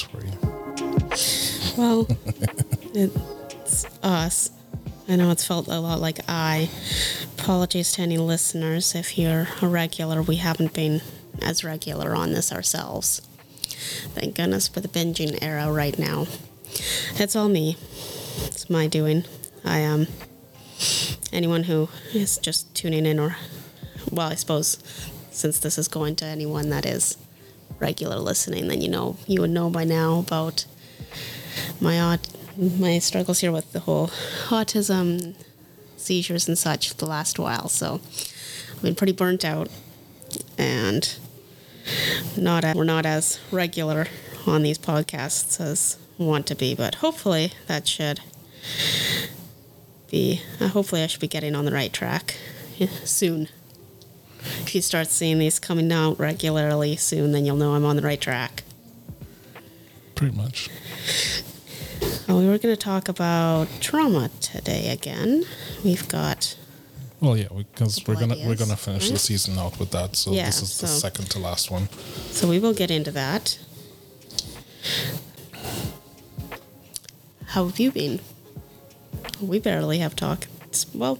works for you. Well, it's us. I know it's felt a lot like I. Apologies to any listeners if you're a regular. We haven't been as regular on this ourselves. Thank goodness for the binging era right now. It's all me. It's my doing. I um anyone who is just tuning in or well, I suppose since this is going to anyone that is regular listening, then you know you would know by now about my aut- my struggles here with the whole autism, seizures and such the last while. So I've been pretty burnt out and not we're not as regular on these podcasts as want to be, but hopefully that should be uh, hopefully I should be getting on the right track yeah, soon. If you start seeing these coming out regularly soon, then you'll know I'm on the right track. Pretty much. Uh, we were going to talk about trauma today again. We've got Well, yeah, because we're gonna we're gonna finish the season out with that. So Yeah, this is the second to last one. So we will get into that. How have you been? We barely have talked. Well,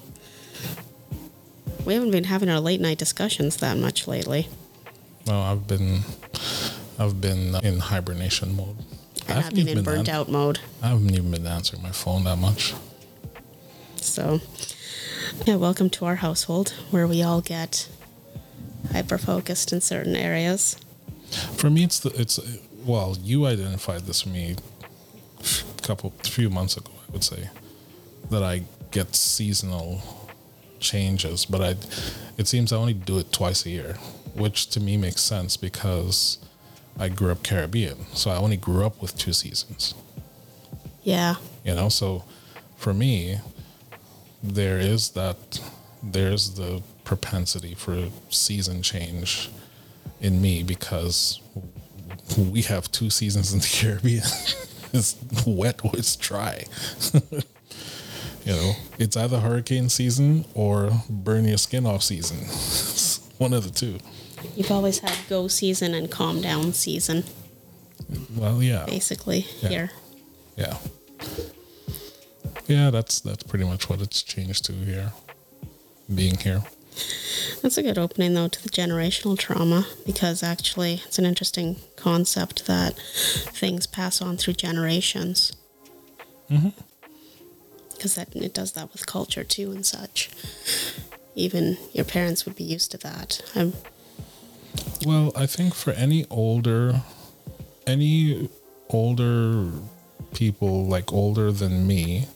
we haven't been having our late night discussions that much lately. Well, I've been I've been uh, in hibernation mode. And I've been in burnt an- out mode. I haven't even been answering my phone that much. So, yeah, welcome to our household where we all get hyper focused in certain areas. For me, it's the it's well, you identified this for me a couple few months ago. I would say that I get seasonal changes, but I it seems I only do it twice a year, which to me makes sense because I grew up Caribbean, so I only grew up with two seasons. Yeah, you know so for me there is that there's the propensity for season change in me because we have two seasons in the caribbean. It's wet or it's dry you know it's either hurricane season or burn your skin off season It's one of the two you've always had go season and calm down season, well yeah basically, Yeah. here. yeah yeah that's that's pretty much what it's changed to here being here That's a good opening, though, to the generational trauma because actually it's an interesting concept that things pass on through generations. Mm-hmm. Because it does that with culture too and such. Even your parents would be used to that. I'm, Well, I think for any older, any older people like older than me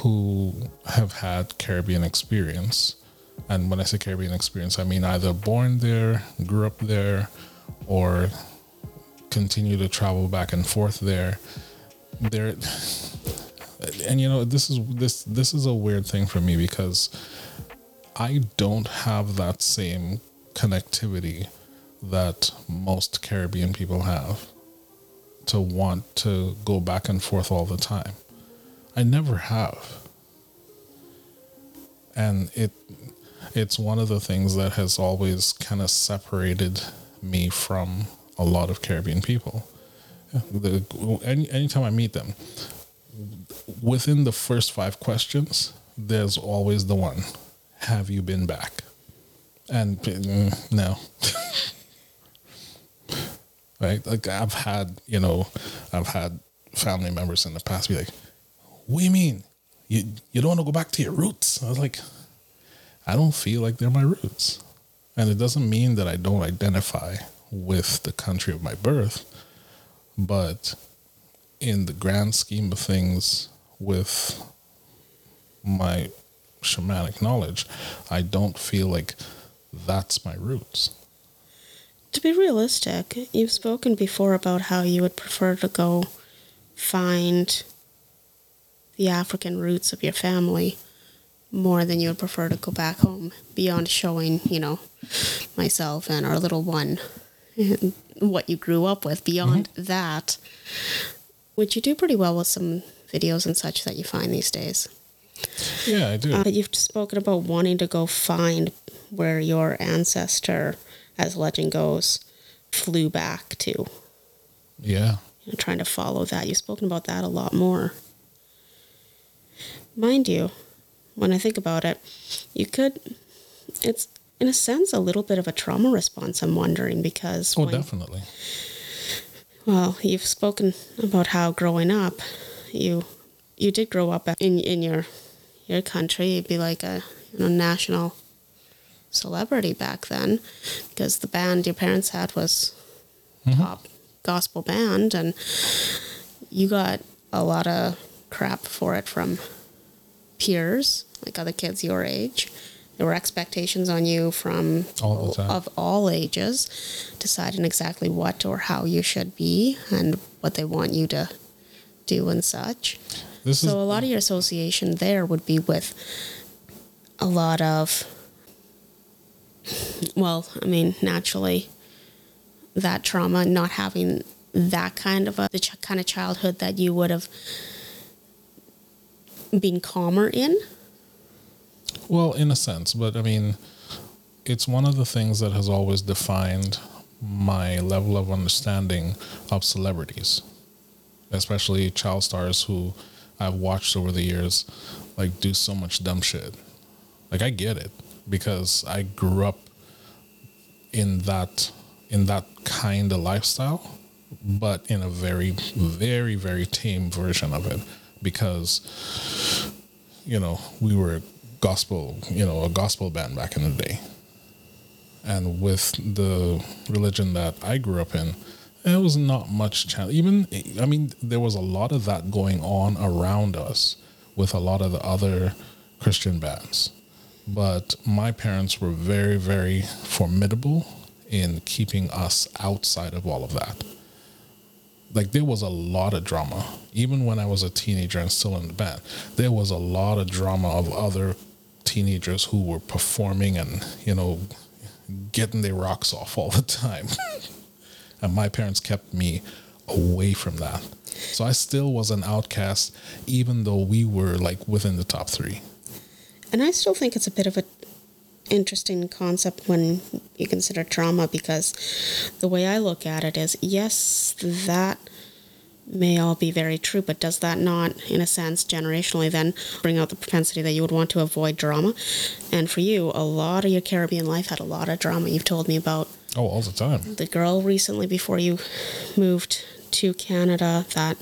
who have had Caribbean experience, and when I say Caribbean experience, I mean either born there, grew up there, or continue to travel back and forth there. There, and you know this is this this is a weird thing for me because I don't have that same connectivity that most Caribbean people have to want to go back and forth all the time. I never have. And it it's one of the things that has always kind of separated me from a lot of Caribbean people. The, any anytime I meet them, within the first five questions, there's always the one: Have you been back? And mm, no, right? Like I've had, you know, I've had family members in the past be like, "What do you mean? You you don't want to go back to your roots?" I was like, "I don't feel like they're my roots," and it doesn't mean that I don't identify with the country of my birth, but in the grand scheme of things, with my shamanic knowledge, I don't feel like that's my roots. to be realistic, you've spoken before about how you would prefer to go find the African roots of your family more than you would prefer to go back home beyond showing, you know, myself and our little one what you grew up with. Beyond mm-hmm. that, which you do pretty well with some videos and such that you find these days. Yeah, I do. Uh, you've spoken about wanting to go find where your ancestor, as legend goes, flew back to. yeah. You know, trying to follow that. You've spoken about that a lot more. Mind you, when I think about it, you could. It's in a sense a little bit of a trauma response. I'm wondering because Oh, when- definitely. Well, you've spoken about how growing up, you you did grow up in in your your country. You'd be like a you know national celebrity back then, because the band your parents had was mm-hmm. top gospel band, and you got a lot of crap for it from peers, like other kids your age. There were expectations on you from All of all ages, deciding exactly what or how you should be and what they want you to do and such. This is So a lot of your association there would be with a lot of, well, I mean, naturally, that trauma, not having that kind of a the ch- kind of childhood that you would have been calmer in. Well, in a sense, but I mean, it's one of the things that has always defined my level of understanding of celebrities, especially child stars who I've watched over the years, like do so much dumb shit. Like I get it because I grew up in that in that kind of lifestyle, but in a very, very, very tame version of it because you know, we were gospel, you know, a gospel band back in the day. And with the religion that I grew up in, there was not much chance. Even, I mean, there was a lot of that going on around us with a lot of the other Christian bands. But my parents were very, very formidable in keeping us outside of all of that like there was a lot of drama even when i was a teenager and still in the band there was a lot of drama of other teenagers who were performing and you know getting their rocks off all the time. And my parents kept me away from that. So i still was an outcast even though we were like within the top three. And I still think it's a bit of a interesting concept when you consider trauma because the way I look at it is yes, that may all be very true, but does that not, in a sense, generationally then bring out the propensity that you would want to avoid drama? And for you, a lot of your Caribbean life had a lot of drama. You've told me about oh all the time the girl recently before you moved to Canada, that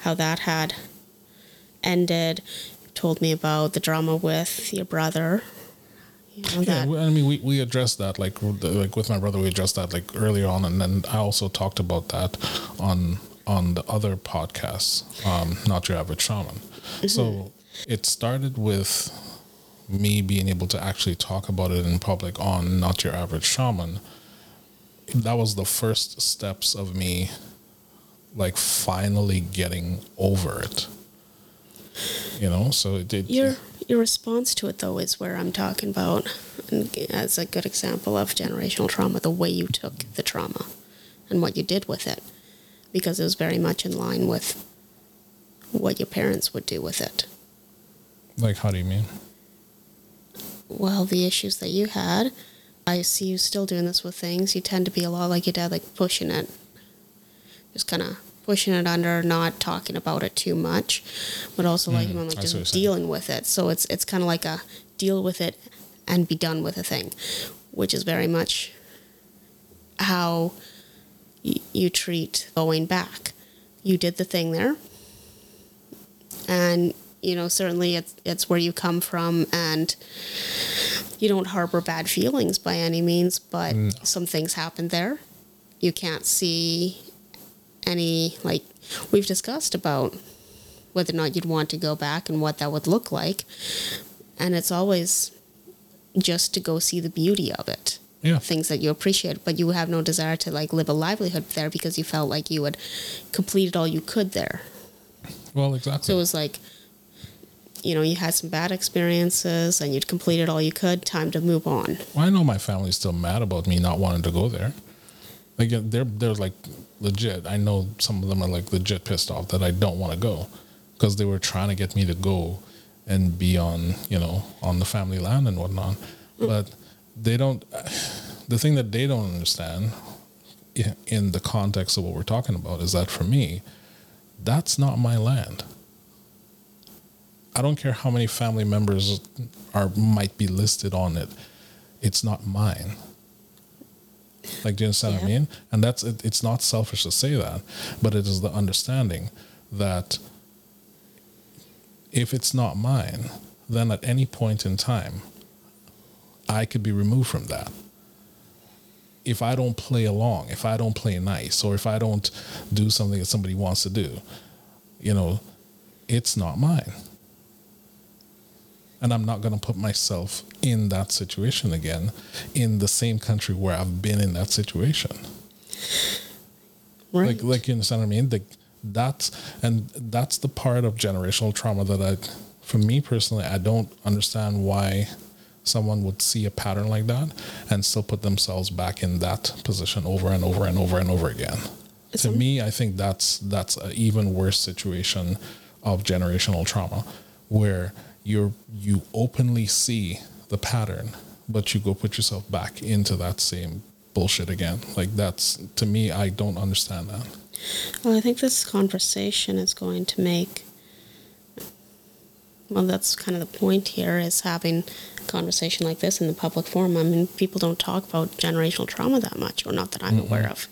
how that had ended. You told me about the drama with your brother. You know, Yeah, that I mean, we, we addressed that like like with my brother. We addressed that like earlier on, and then I also talked about that on on the other podcasts, um, not your average shaman. So it started with me being able to actually talk about it in public on not your average shaman. That was the first steps of me, like finally getting over it. You know, so it did. your your response to it though is where I'm talking about as a good example of generational trauma, the way you took the trauma and what you did with it. Because it was very much in line with what your parents would do with it. like, how do you mean? well, the issues that you had, I see you still doing this with things. You tend to be a lot like your dad, like pushing it, just kind of pushing it under, not talking about it too much, but also like, Mm, him, like I see what just dealing with it. So it's it's kind of like a deal with it and be done with a thing, which is very much how you treat going back. You did the thing there, and you know certainly it's it's where you come from and you don't harbor bad feelings by any means but No. some things happened there you can't see any like we've discussed about whether or not you'd want to go back and what that would look like and it's always just to go see the beauty of it Yeah. things that you appreciate but you have no desire to like live a livelihood there because you felt like you had completed all you could there Well, exactly. so it was like, you know, you had some bad experiences and you'd completed all you could, time to move on. Well, I know my family's still mad about me not wanting to go there. Like they're they're like legit. I know some of them are like legit pissed off that I don't want to go, because they were trying to get me to go and be on you know on the family land and whatnot but they don't the thing that they don't understand in the context of what we're talking about is that for me that's not my land. I don't care how many family members are might be listed on it. It's not mine. Like do you understand what i mean? And that's it, it's not selfish to say that but it is the understanding that if it's not mine, then at any point in time, I could be removed from that. If I don't play along, if I don't play nice, or if I don't do something that somebody wants to do, you know, it's not mine. And I'm not going to put myself in that situation again in the same country where I've been in that situation Right. like like you understand what I mean? Like that's and that's the part of generational trauma that I for me personally I don't understand why someone would see a pattern like that and still put themselves back in that position over and over and over and over again. to me, I think that's that's an even worse situation of generational trauma where you're you openly see the pattern but you go put yourself back into that same bullshit again. Like that's to me I don't understand that. Well, I think this conversation is going to make. Well, that's kind of the point here is having conversation like this in the public forum. I mean, people don't talk about generational trauma that much, or not that I'm aware of.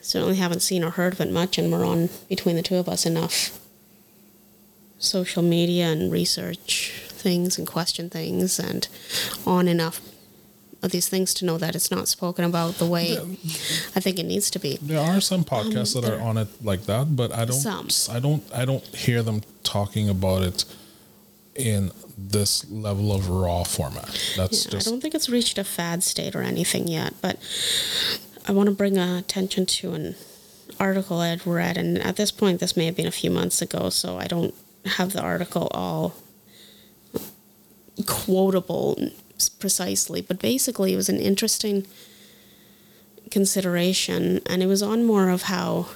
Certainly haven't seen or heard of it much, and we're on between the two of us enough social media and research things and question things and on enough of these things to know that it's not spoken about the way I think it needs to be. There are some podcasts that are Um, on it like that, but I don't. Some. I don't. I don't hear them talking about it in this level of raw format. That's Yeah, just I don't think it's reached a fad state or anything yet, but I want to bring uh, attention to an article I'd read, and at this point, this may have been a few months ago, so I don't have the article all quotable precisely, but basically, it was an interesting consideration, and it was on more of how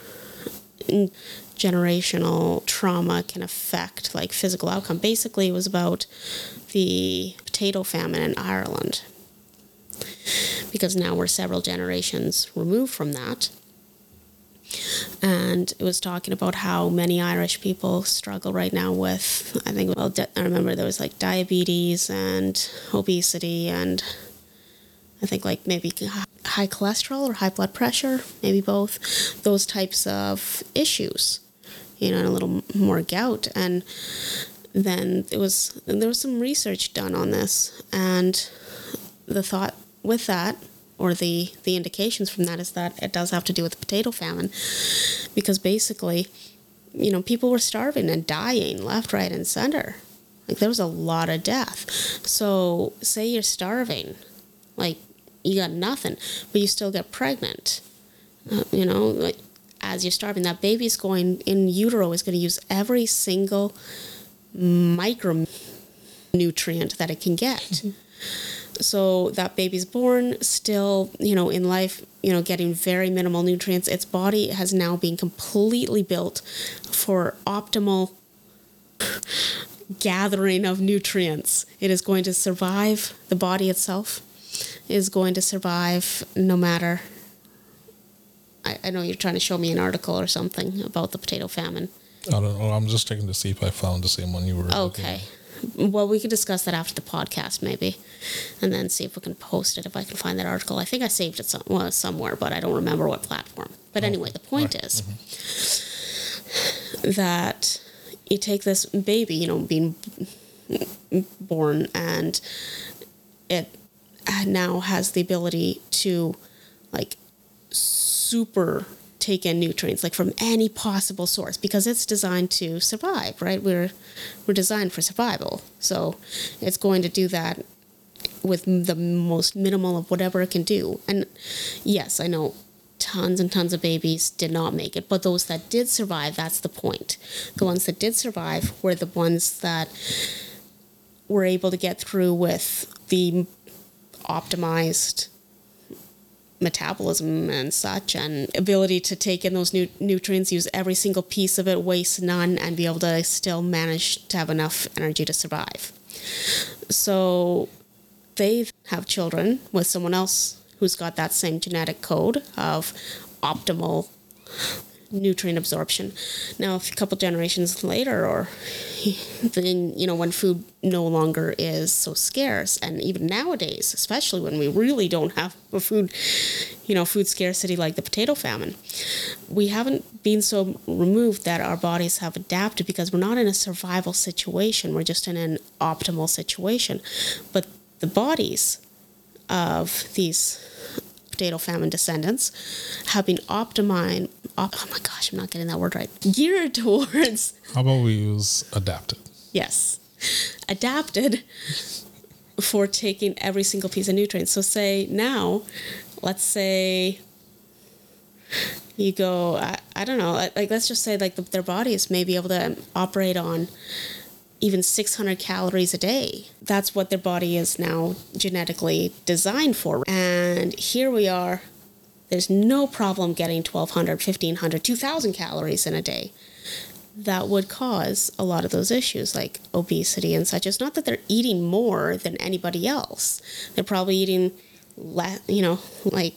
generational trauma can affect like physical outcome. Basically, it was about the potato famine in Ireland because now we're several generations removed from that. And it was talking about how many Irish people struggle right now with, I think, well, I remember there was like diabetes and obesity and I think like maybe high cholesterol or high blood pressure, maybe both, those types of issues, you know, and a little more gout. And then it was, there was some research done on this. And the thought with that, or the, the indications from that, is that it does have to do with the potato famine. Because basically, you know, people were starving and dying left, right, and center. Like there was a lot of death. So, say you're starving, like you got nothing, but you still get pregnant. Uh, you know, like as you're starving, that baby's going in utero is going to use every single micronutrient that it can get. So that baby's born still, you know, in life, you know, getting very minimal nutrients. Its body has now been completely built for optimal gathering of nutrients. It is going to survive. The body itself is going to survive no matter. I, I know you're trying to show me an article or something about the potato famine. I don't know. I'm just checking to see if I found the same one you were. Okay. Well, we could discuss that after the podcast, maybe, and then see if we can post it if I can find that article. I think I saved it some, well, somewhere, but I don't remember what platform. But oh, anyway, the point Right. is mm-hmm. that you take this baby, you know, being born, and it now has the ability to, like, super take in nutrients like from any possible source because it's designed to survive right? We're we're designed for survival. So it's going to do that with the most minimal of whatever it can do. And yes i know tons and tons of babies did not make it but those that did survive that's the point. The ones that did survive were the ones that were able to get through with the optimized metabolism and such and ability to take in those nu- nutrients use every single piece of it waste none and be able to still manage to have enough energy to survive. So they have children with someone else who's got that same genetic code of optimal nutrient absorption. Now, a couple generations later, or then, you know, when food no longer is so scarce, and even nowadays, especially when we really don't have a food, you know, food scarcity like the potato famine, we haven't been so removed that our bodies have adapted because we're not in a survival situation. We're just in an optimal situation. But the bodies of these potato famine descendants have been optimized. Op- oh my gosh, I'm not getting that word right. Geared towards. How about we use adapted? Yes, adapted for taking every single piece of nutrients. So say now, let's say you go. I, I don't know. Like let's just say like the, their bodies may be able to operate on even 600 calories a day. That's what their body is now genetically designed for. And here we are, there's no problem getting 1200, 1500, 2000 calories in a day. That would cause a lot of those issues like obesity and such. It's not that they're eating more than anybody else. They're probably eating less, you know, like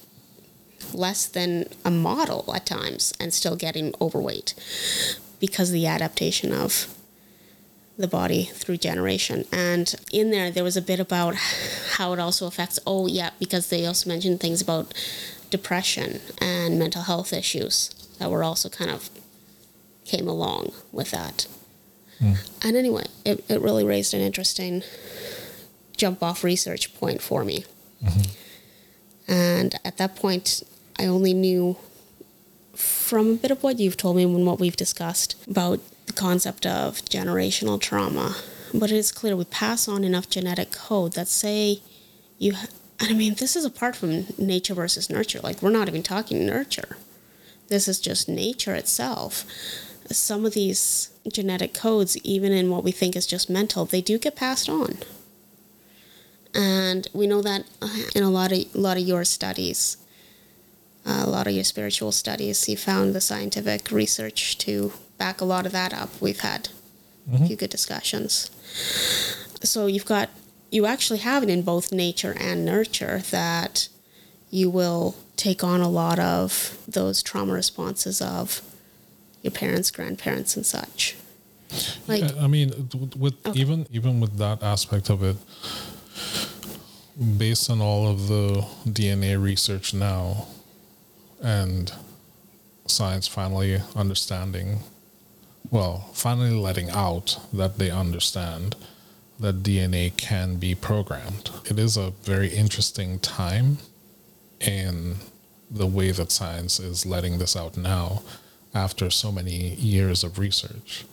less than a model at times and still getting overweight because of the adaptation of the body through generation. And in there, there was a bit about how it also affects, oh, yeah, because they also mentioned things about depression and mental health issues that were also kind of came along with that. Mm. And anyway, it, it really raised an interesting jump off research point for me. Mm-hmm. And at that point, I only knew from a bit of what you've told me and what we've discussed about the concept of generational trauma. But it is clear we pass on enough genetic code that say you, ha- I mean, this is apart from nature versus nurture. Like, we're not even talking nurture. This is just nature itself. Some of these genetic codes, even in what we think is just mental, they do get passed on. And we know that in a lot of a lot of your studies, a lot of your spiritual studies, you found the scientific research to back a lot of that up. We've had mm-hmm. a few good discussions. So you've got you actually have it in both nature and nurture that you will take on a lot of those trauma responses of your parents, grandparents, and such. Like, yeah, I mean, with okay. even even with that aspect of it, based on all of the DNA research now, and science finally understanding well, finally letting out that they understand that DNA can be programmed. It is a very interesting time in the way that science is letting this out now after so many years of research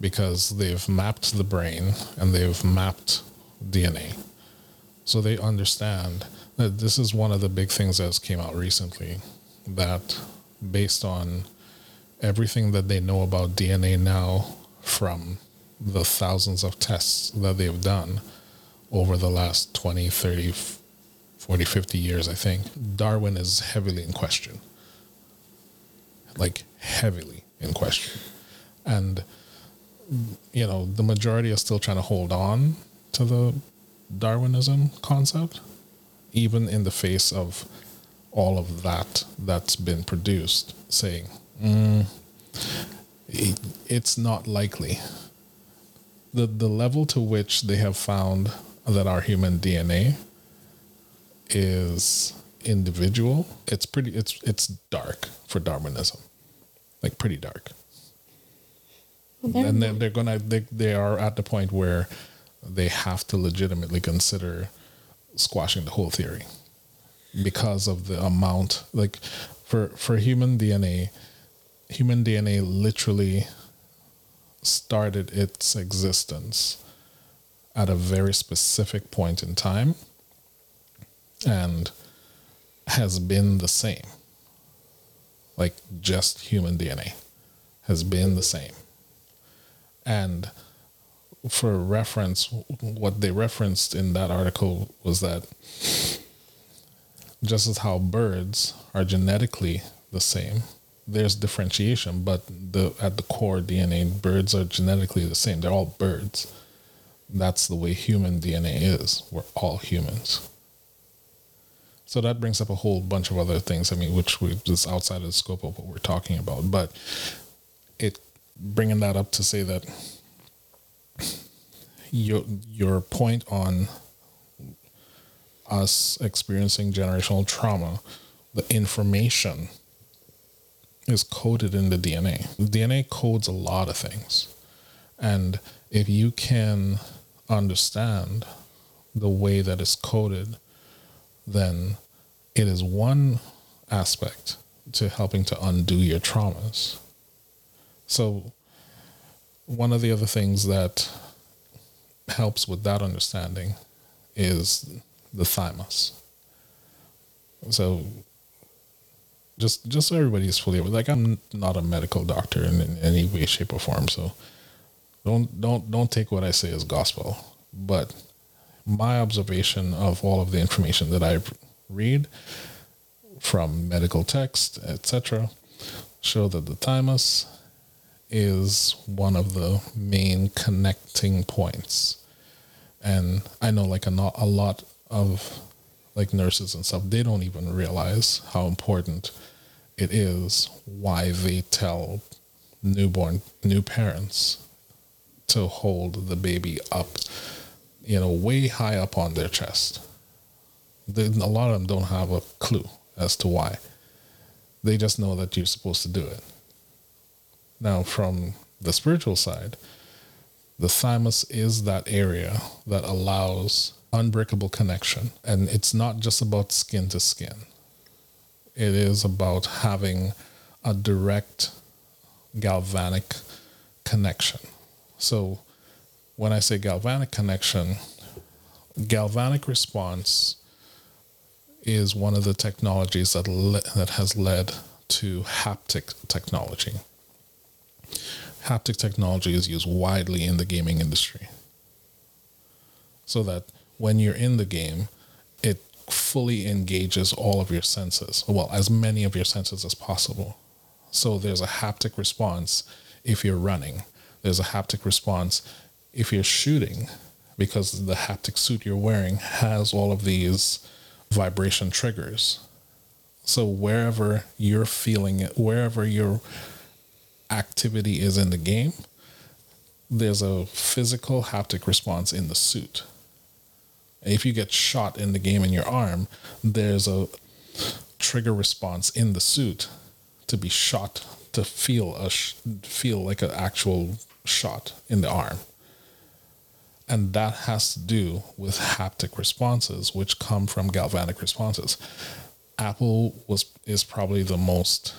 because they've mapped the brain and they've mapped DNA. So they understand that this is one of the big things that came out recently that based on everything that they know about DNA now from the thousands of tests that they've done over the last 20, 30, 40, 50 years, I think, Darwin is heavily in question. Like, heavily in question. And, you know, the majority are still trying to hold on to the Darwinism concept, even in the face of all of that that's been produced, saying, Mm, it's not likely. The the level to which they have found that our human DNA is individual, it's pretty it's it's dark for Darwinism. Like pretty dark. Well, and then they're gonna they, they are at the point where they have to legitimately consider squashing the whole theory because of the amount like for for human DNA human DNA literally started its existence at a very specific point in time and has been the same. Like just human DNA has been the same. And for reference, what they referenced in that article was that just as how birds are genetically the same, there's differentiation, but the at the core DNA, birds are genetically the same. They're all birds. That's the way human DNA is. We're all humans. So that brings up a whole bunch of other things. I mean, which we just outside of the scope of what we're talking about. But it bringing that up to say that your your point on us experiencing generational trauma, the information is coded in the DNA. The DNA codes a lot of things. And if you can understand the way that it's coded, then it is one aspect to helping to undo your traumas. So, one of the other things that helps with that understanding is the thymus. So, just just so everybody is fully aware, like I'm not a medical doctor in, in any way, shape, or form. So, don't don't don't take what I say as gospel. But my observation of all of the information that I read from medical text, etc., show that the thymus is one of the main connecting points. And I know like a, not, a lot of like nurses and stuff, they don't even realize how important it is why they tell newborn new parents to hold the baby up, you know, way high up on their chest they, a lot of them don't have a clue as to why. They just know that you're supposed to do it. Now, from the spiritual side, the thymus is that area that allows unbreakable connection. And it's not just about skin to skin, it is about having a direct galvanic connection. So, when I say galvanic connection, galvanic response is one of the technologies that le- that has led to haptic technology. Haptic technology is used widely in the gaming industry. So that when you're in the game, it fully engages all of your senses, well, as many of your senses as possible. So there's a haptic response if you're running, there's a haptic response if you're shooting, because the haptic suit you're wearing has all of these vibration triggers. So wherever you're feeling it, wherever your activity is in the game, there's a physical haptic response in the suit. If you get shot in the game in your arm, there's a trigger response in the suit to be shot to feel a feel like an actual shot in the arm. And that has to do with haptic responses which come from galvanic responses. Apple was is probably the most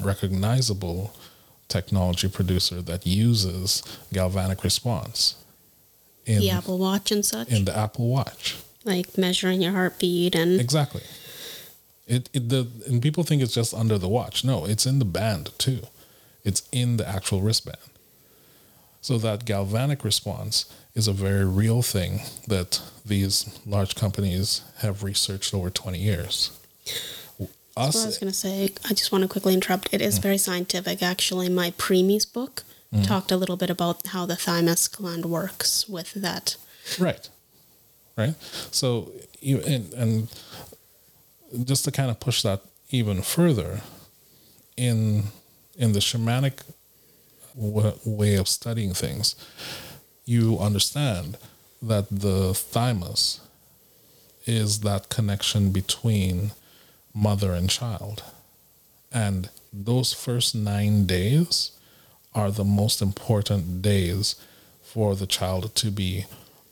recognizable technology producer that uses galvanic response in the apple watch and such and the apple watch like measuring your heartbeat and exactly it, it the and people think it's just under the watch no it's in the band too it's in the actual wristband so that galvanic response is a very real thing that these large companies have researched over 20 years. Us, I was going to say, I just want to quickly interrupt. It is mm. very scientific. Actually, my preemies book mm. talked a little bit about how the thymus gland works with that. Right. Right. So, you and, and just to kind of push that even further, in in the shamanic way of studying things, you understand that the thymus is that connection between mother and child. And those first nine days are the most important days for the child to be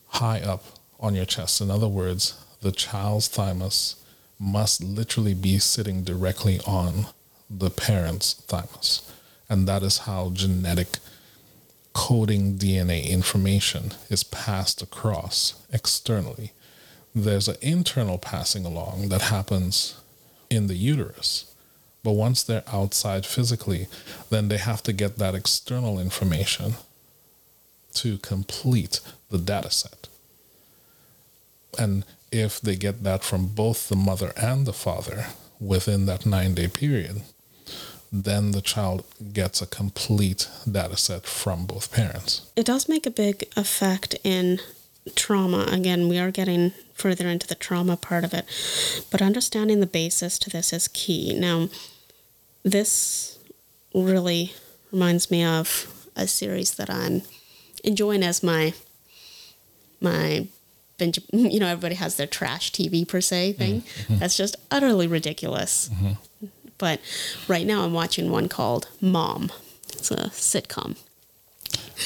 high up on your chest. In other words, the child's thymus must literally be sitting directly on the parent's thymus. And that is how genetic coding DNA information is passed across externally. There's an internal passing along that happens in the uterus. But once they're outside physically, then they have to get that external information to complete the data set. And if they get that from both the mother and the father within that nine day period, then the child gets a complete data set from both parents. It does make a big effect in trauma. Again, we are getting further into the trauma part of it, but understanding the basis to this is key. Now, this really reminds me of a series that I'm enjoying as my my binge. You know, everybody has their trash TV per se thing. Mm-hmm. That's just utterly ridiculous. Mm-hmm. But right now, I'm watching one called Mom. It's a sitcom.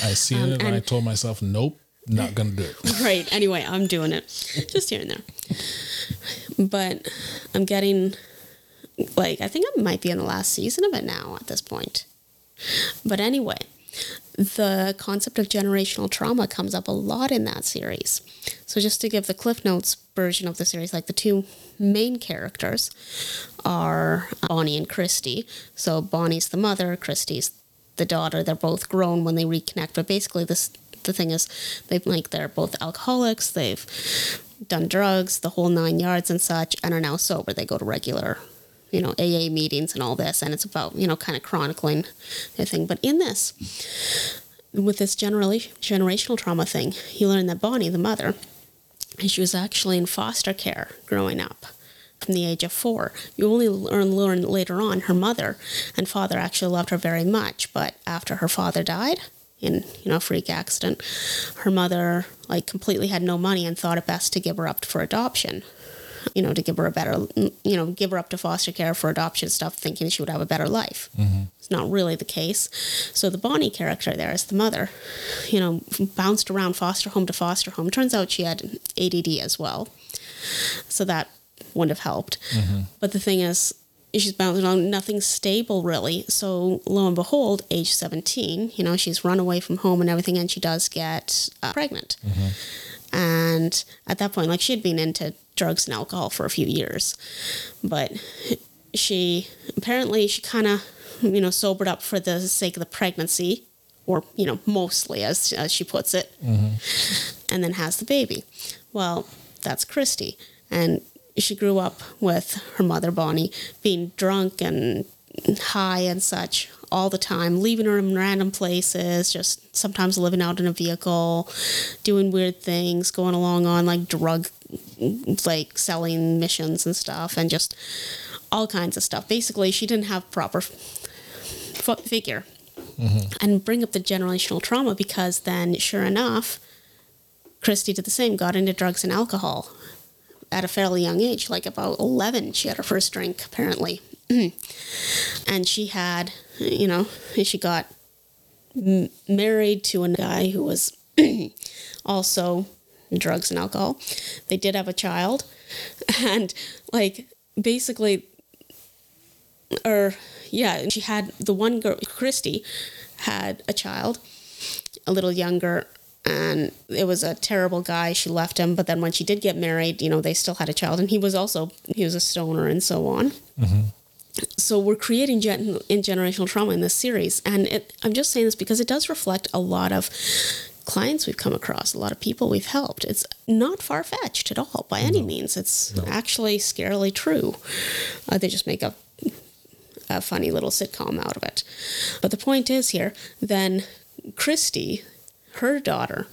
I seen um, it and I told myself, nope, not gonna do it. right. Anyway, I'm doing it, just here and there. But I'm getting like I think I might be in the last season of it now at this point. But anyway, the concept of generational trauma comes up a lot in that series. So, just to give the Cliff Notes version of the series, like the two main characters are Bonnie and Christy. So, Bonnie's the mother, Christy's the daughter. They're both grown when they reconnect, but basically, this the thing is, they like they're both alcoholics. They've done drugs, the whole nine yards and such, and are now sober. They go to regular you know, AA meetings and all this, and it's about, you know, kind of chronicling the thing. But in this, with this generally generational trauma thing, you learn that Bonnie, the mother, she was actually in foster care growing up from the age of four. You only learn, learn later on her mother and father actually loved her very much, but after her father died in you know a freak accident, her mother like completely had no money and thought it best to give her up for adoption you know, to give her a better, you know, give her up to foster care for adoption stuff, thinking she would have a better life. Mm-hmm. It's not really the case. So the Bonnie character there is the mother, you know, bounced around foster home to foster home. Turns out she had ADD as well. So that wouldn't have helped. Mm-hmm. But the thing is, she's bouncing on nothing stable really. So lo and behold, age 17, you know, she's run away from home and everything, and she does get uh, pregnant. Mm-hmm. And at that point, like she had been into drugs and alcohol for a few years. But she apparently she kind of you know sobered up for the sake of the pregnancy or you know mostly as, as she puts it mm-hmm. and then has the baby well that's christy and she grew up with her mother bonnie being drunk and high and such all the time, leaving her in random places, just sometimes living out in a vehicle, doing weird things, going along on like drug, like selling missions and stuff, and just all kinds of stuff. Basically, she didn't have proper f- figure. Mm-hmm. And bring up the generational trauma because then, sure enough, Christy did the same, got into drugs and alcohol at a fairly young age, like about 11. She had her first drink, apparently. and she had, you know, she got m- married to a guy who was also drugs and alcohol. They did have a child, and like basically, or yeah, she had the one girl, Christy, had a child, a little younger, and it was a terrible guy. She left him, but then when she did get married, you know, they still had a child, and he was also he was a stoner and so on. Mm-hmm so we're creating gen- in generational trauma in this series and it, i'm just saying this because it does reflect a lot of clients we've come across a lot of people we've helped it's not far-fetched at all by any no. means it's no. actually scarily true uh, they just make a, a funny little sitcom out of it but the point is here then christy her daughter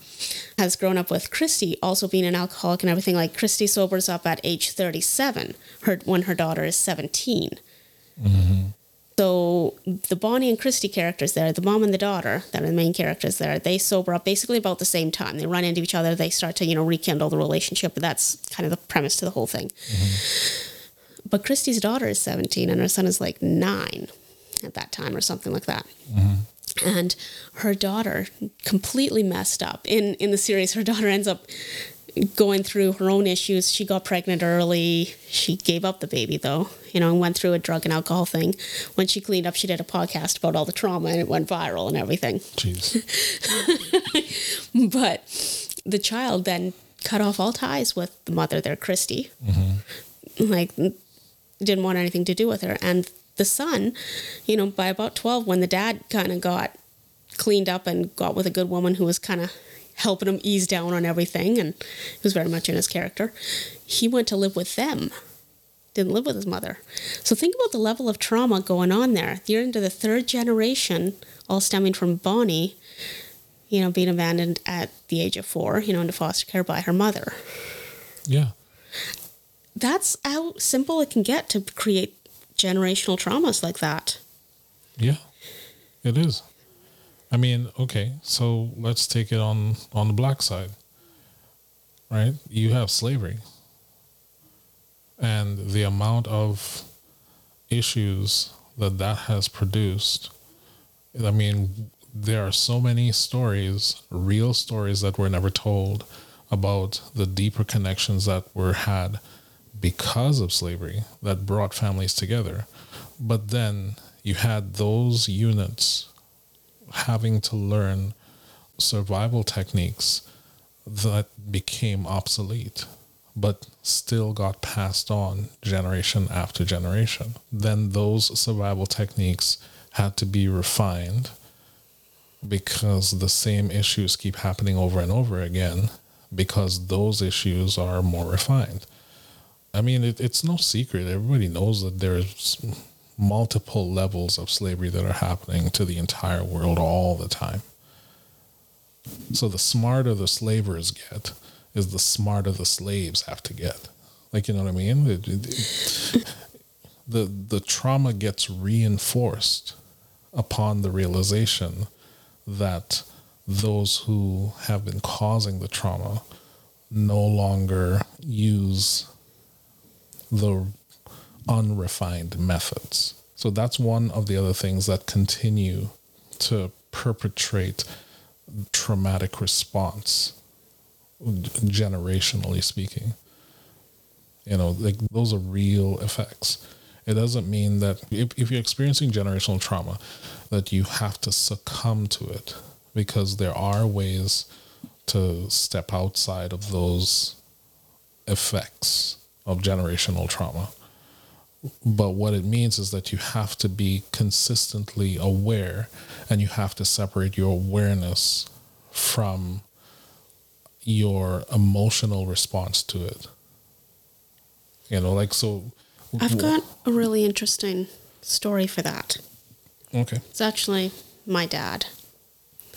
has grown up with Christy also being an alcoholic and everything. Like Christy sobers up at age 37, her when her daughter is 17. Mm-hmm. So the Bonnie and Christy characters there, the mom and the daughter that are the main characters there, they sober up basically about the same time. They run into each other, they start to, you know, rekindle the relationship, but that's kind of the premise to the whole thing. Mm-hmm. But Christy's daughter is 17 and her son is like nine at that time or something like that. Mm-hmm. And her daughter completely messed up. In in the series, her daughter ends up going through her own issues. She got pregnant early. She gave up the baby though, you know, and went through a drug and alcohol thing. When she cleaned up, she did a podcast about all the trauma and it went viral and everything. Jeez. but the child then cut off all ties with the mother there, Christy. Mm-hmm. Like, didn't want anything to do with her. And the son, you know, by about 12, when the dad kind of got cleaned up and got with a good woman who was kind of helping him ease down on everything, and he was very much in his character. He went to live with them, didn't live with his mother. So think about the level of trauma going on there. You're into the third generation, all stemming from Bonnie, you know, being abandoned at the age of four, you know, into foster care by her mother. Yeah. That's how simple it can get to create generational traumas like that. Yeah. It is. I mean, okay, so let's take it on on the black side. Right? You have slavery. And the amount of issues that that has produced. I mean, there are so many stories, real stories that were never told about the deeper connections that were had because of slavery that brought families together. But then you had those units having to learn survival techniques that became obsolete but still got passed on generation after generation. Then those survival techniques had to be refined because the same issues keep happening over and over again because those issues are more refined. I mean, it, it's no secret. Everybody knows that there's multiple levels of slavery that are happening to the entire world all the time. So the smarter the slavers get, is the smarter the slaves have to get. Like you know what I mean? It, it, the the trauma gets reinforced upon the realization that those who have been causing the trauma no longer use the unrefined methods. So that's one of the other things that continue to perpetrate traumatic response generationally speaking. You know, like those are real effects. It doesn't mean that if, if you're experiencing generational trauma, that you have to succumb to it because there are ways to step outside of those effects of generational trauma. But what it means is that you have to be consistently aware and you have to separate your awareness from your emotional response to it. You know, like so. I've got a really interesting story for that. Okay. It's actually my dad.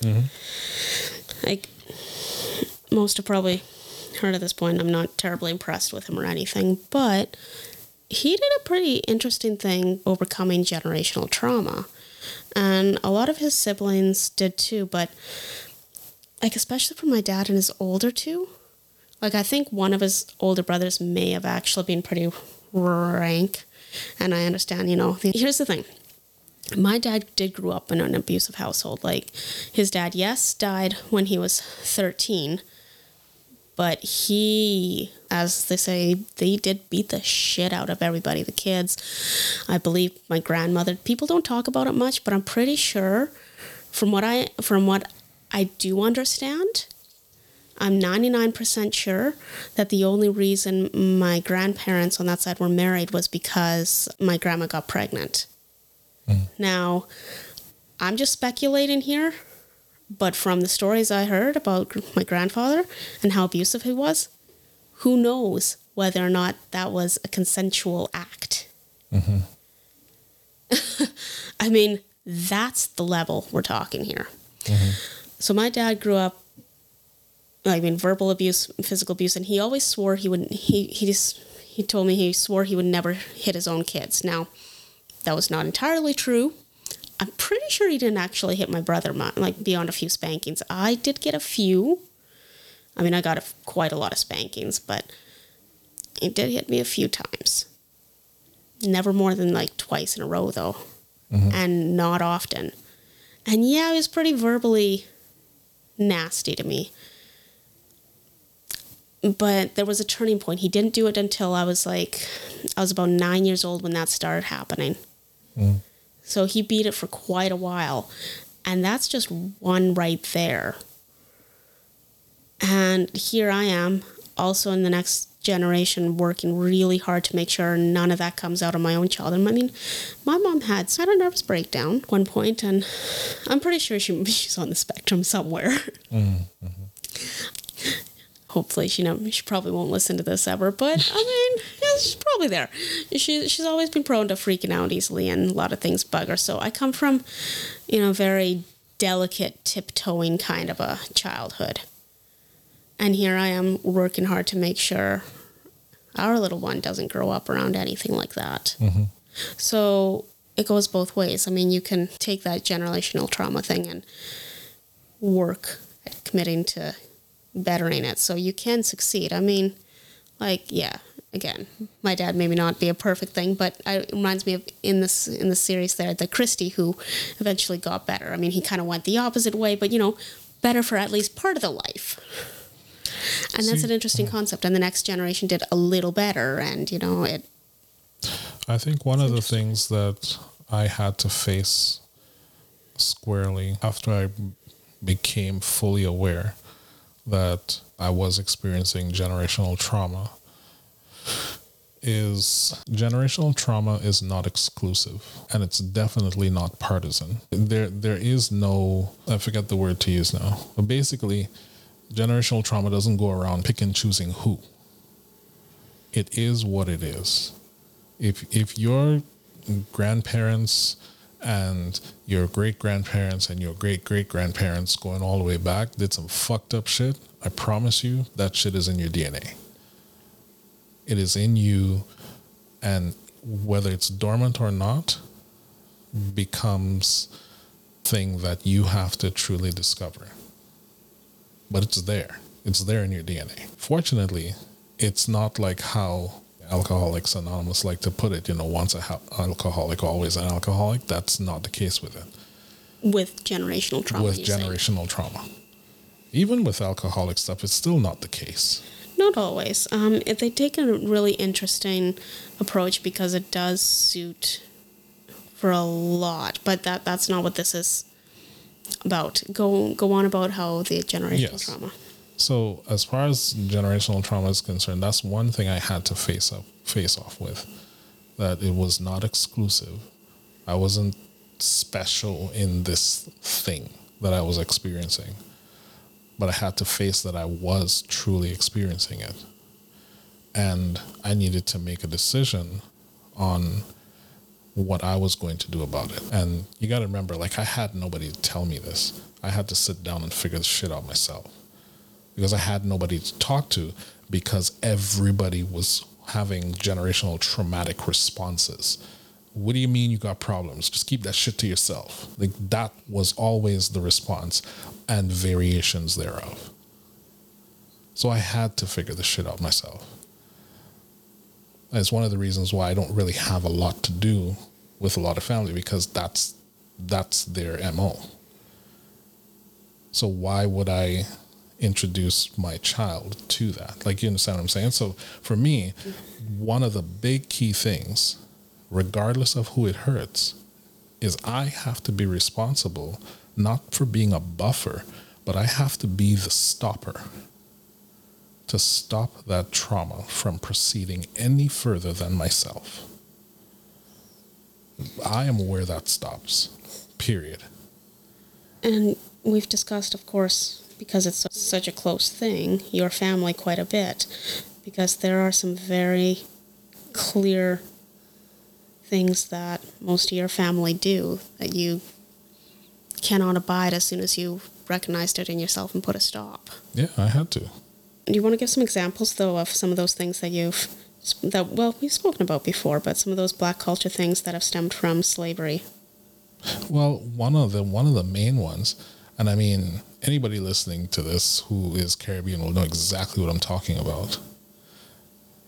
Mm-hmm. Like most have probably heard at this point, I'm not terribly impressed with him or anything, but he did a pretty interesting thing overcoming generational trauma. And a lot of his siblings did too, but like especially for my dad and his older two, like I think one of his older brothers may have actually been pretty rank. And I understand, you know, here's the thing. My dad did grow up in an abusive household. Like his dad, yes, died when he was 13, but he, as they say, they did beat the shit out of everybody. The kids, I believe, my grandmother. People don't talk about it much, but I'm pretty sure, from what I from what I do understand, I'm 99% sure that the only reason my grandparents on that side were married was because my grandma got pregnant. Mm. Now, I'm just speculating here, but from the stories I heard about my grandfather and how abusive he was, who knows whether or not that was a consensual act? Mm-hmm. I mean, that's the level we're talking here. Mm-hmm. So my dad grew up I mean verbal abuse, physical abuse, and he always swore he would he he just he told me he swore he would never hit his own kids. Now, that was not entirely true. I'm pretty sure he didn't actually hit my brother like beyond a few spankings. I did get a few. I mean, I got a, quite a lot of spankings, but he did hit me a few times. Never more than like twice in a row though. Mm-hmm. And not often. And yeah, he was pretty verbally nasty to me but there was a turning point. He didn't do it until I was like, I was about nine years old when that started happening. Mm. So he beat it for quite a while. And that's just one right there. And here I am, also in the next generation, working really hard to make sure none of that comes out of my own child. And I mean, my mom had had a nervous breakdown one point, and I'm pretty sure she, she's on the spectrum somewhere. Mm-hmm. Hopefully she know she probably won't listen to this ever. But I mean, yeah, she's probably there. She she's always been prone to freaking out easily, and a lot of things bug her. So I come from, you know, very delicate, tiptoeing kind of a childhood, and here I am working hard to make sure our little one doesn't grow up around anything like that. Mm-hmm. So it goes both ways. I mean, you can take that generational trauma thing and work at committing to bettering it so you can succeed. I mean, like, yeah, again, my dad maybe not be a perfect thing, but it reminds me of in this in the series there, the Christie who eventually got better. I mean, he kind of went the opposite way, but you know, better for at least part of the life. And that's an interesting concept. And the next generation did a little better, and you know, it. I think one of the things that I had to face squarely after I became fully aware that I was experiencing generational trauma is generational trauma is not exclusive and it's definitely not partisan. There there is no I forget the word to use now. But basically generational trauma doesn't go around pick and choosing who. It is what it is. If if your grandparents and your great grandparents and your great great grandparents going all the way back did some fucked up shit, I promise you that shit is in your DNA. It is in you, and whether it's dormant or not, becomes thing that you have to truly discover. But it's there. It's there in your DNA. Fortunately, it's not like how Alcoholics Anonymous like to put it, you know, once an alcoholic, always an alcoholic. That's not the case with it. With generational trauma. With generational trauma. Even with alcoholic stuff, it's still not the case. Not always. Um, they take a really interesting approach because it does suit for a lot, but that that's not what this is about. Go go on about how the generational yes. trauma. So as far as generational trauma is concerned, that's one thing I had to face up face off with. That it was not exclusive. I wasn't special in this thing that I was experiencing but I had to face that I was truly experiencing it. And I needed to make a decision on what I was going to do about it. And you got to remember, like, I had nobody to tell me this. I had to sit down and figure the shit out myself because I had nobody to talk to because everybody was having generational traumatic responses. What do you mean you got problems? Just keep that shit to yourself. Like that was always the response and variations thereof. So I had to figure this shit out myself. And it's one of the reasons why I don't really have a lot to do with a lot of family because that's that's their MO. So why would I introduce my child to that? Like you understand what I'm saying? So for me, one of the big key things, regardless of who it hurts, is I have to be responsible not for being a buffer, but I have to be the stopper to stop that trauma from proceeding any further than myself. I am where that stops, period. And we've discussed, of course, because it's such a close thing, your family quite a bit, because there are some very clear things that most of your family do that you cannot abide as soon as you recognized it in yourself and put a stop. Yeah, I had to. Do you want to give some examples though of some of those things that you've that well we've spoken about before, but some of those black culture things that have stemmed from slavery? Well, one of the one of the main ones, and I mean anybody listening to this who is Caribbean will know exactly what I'm talking about.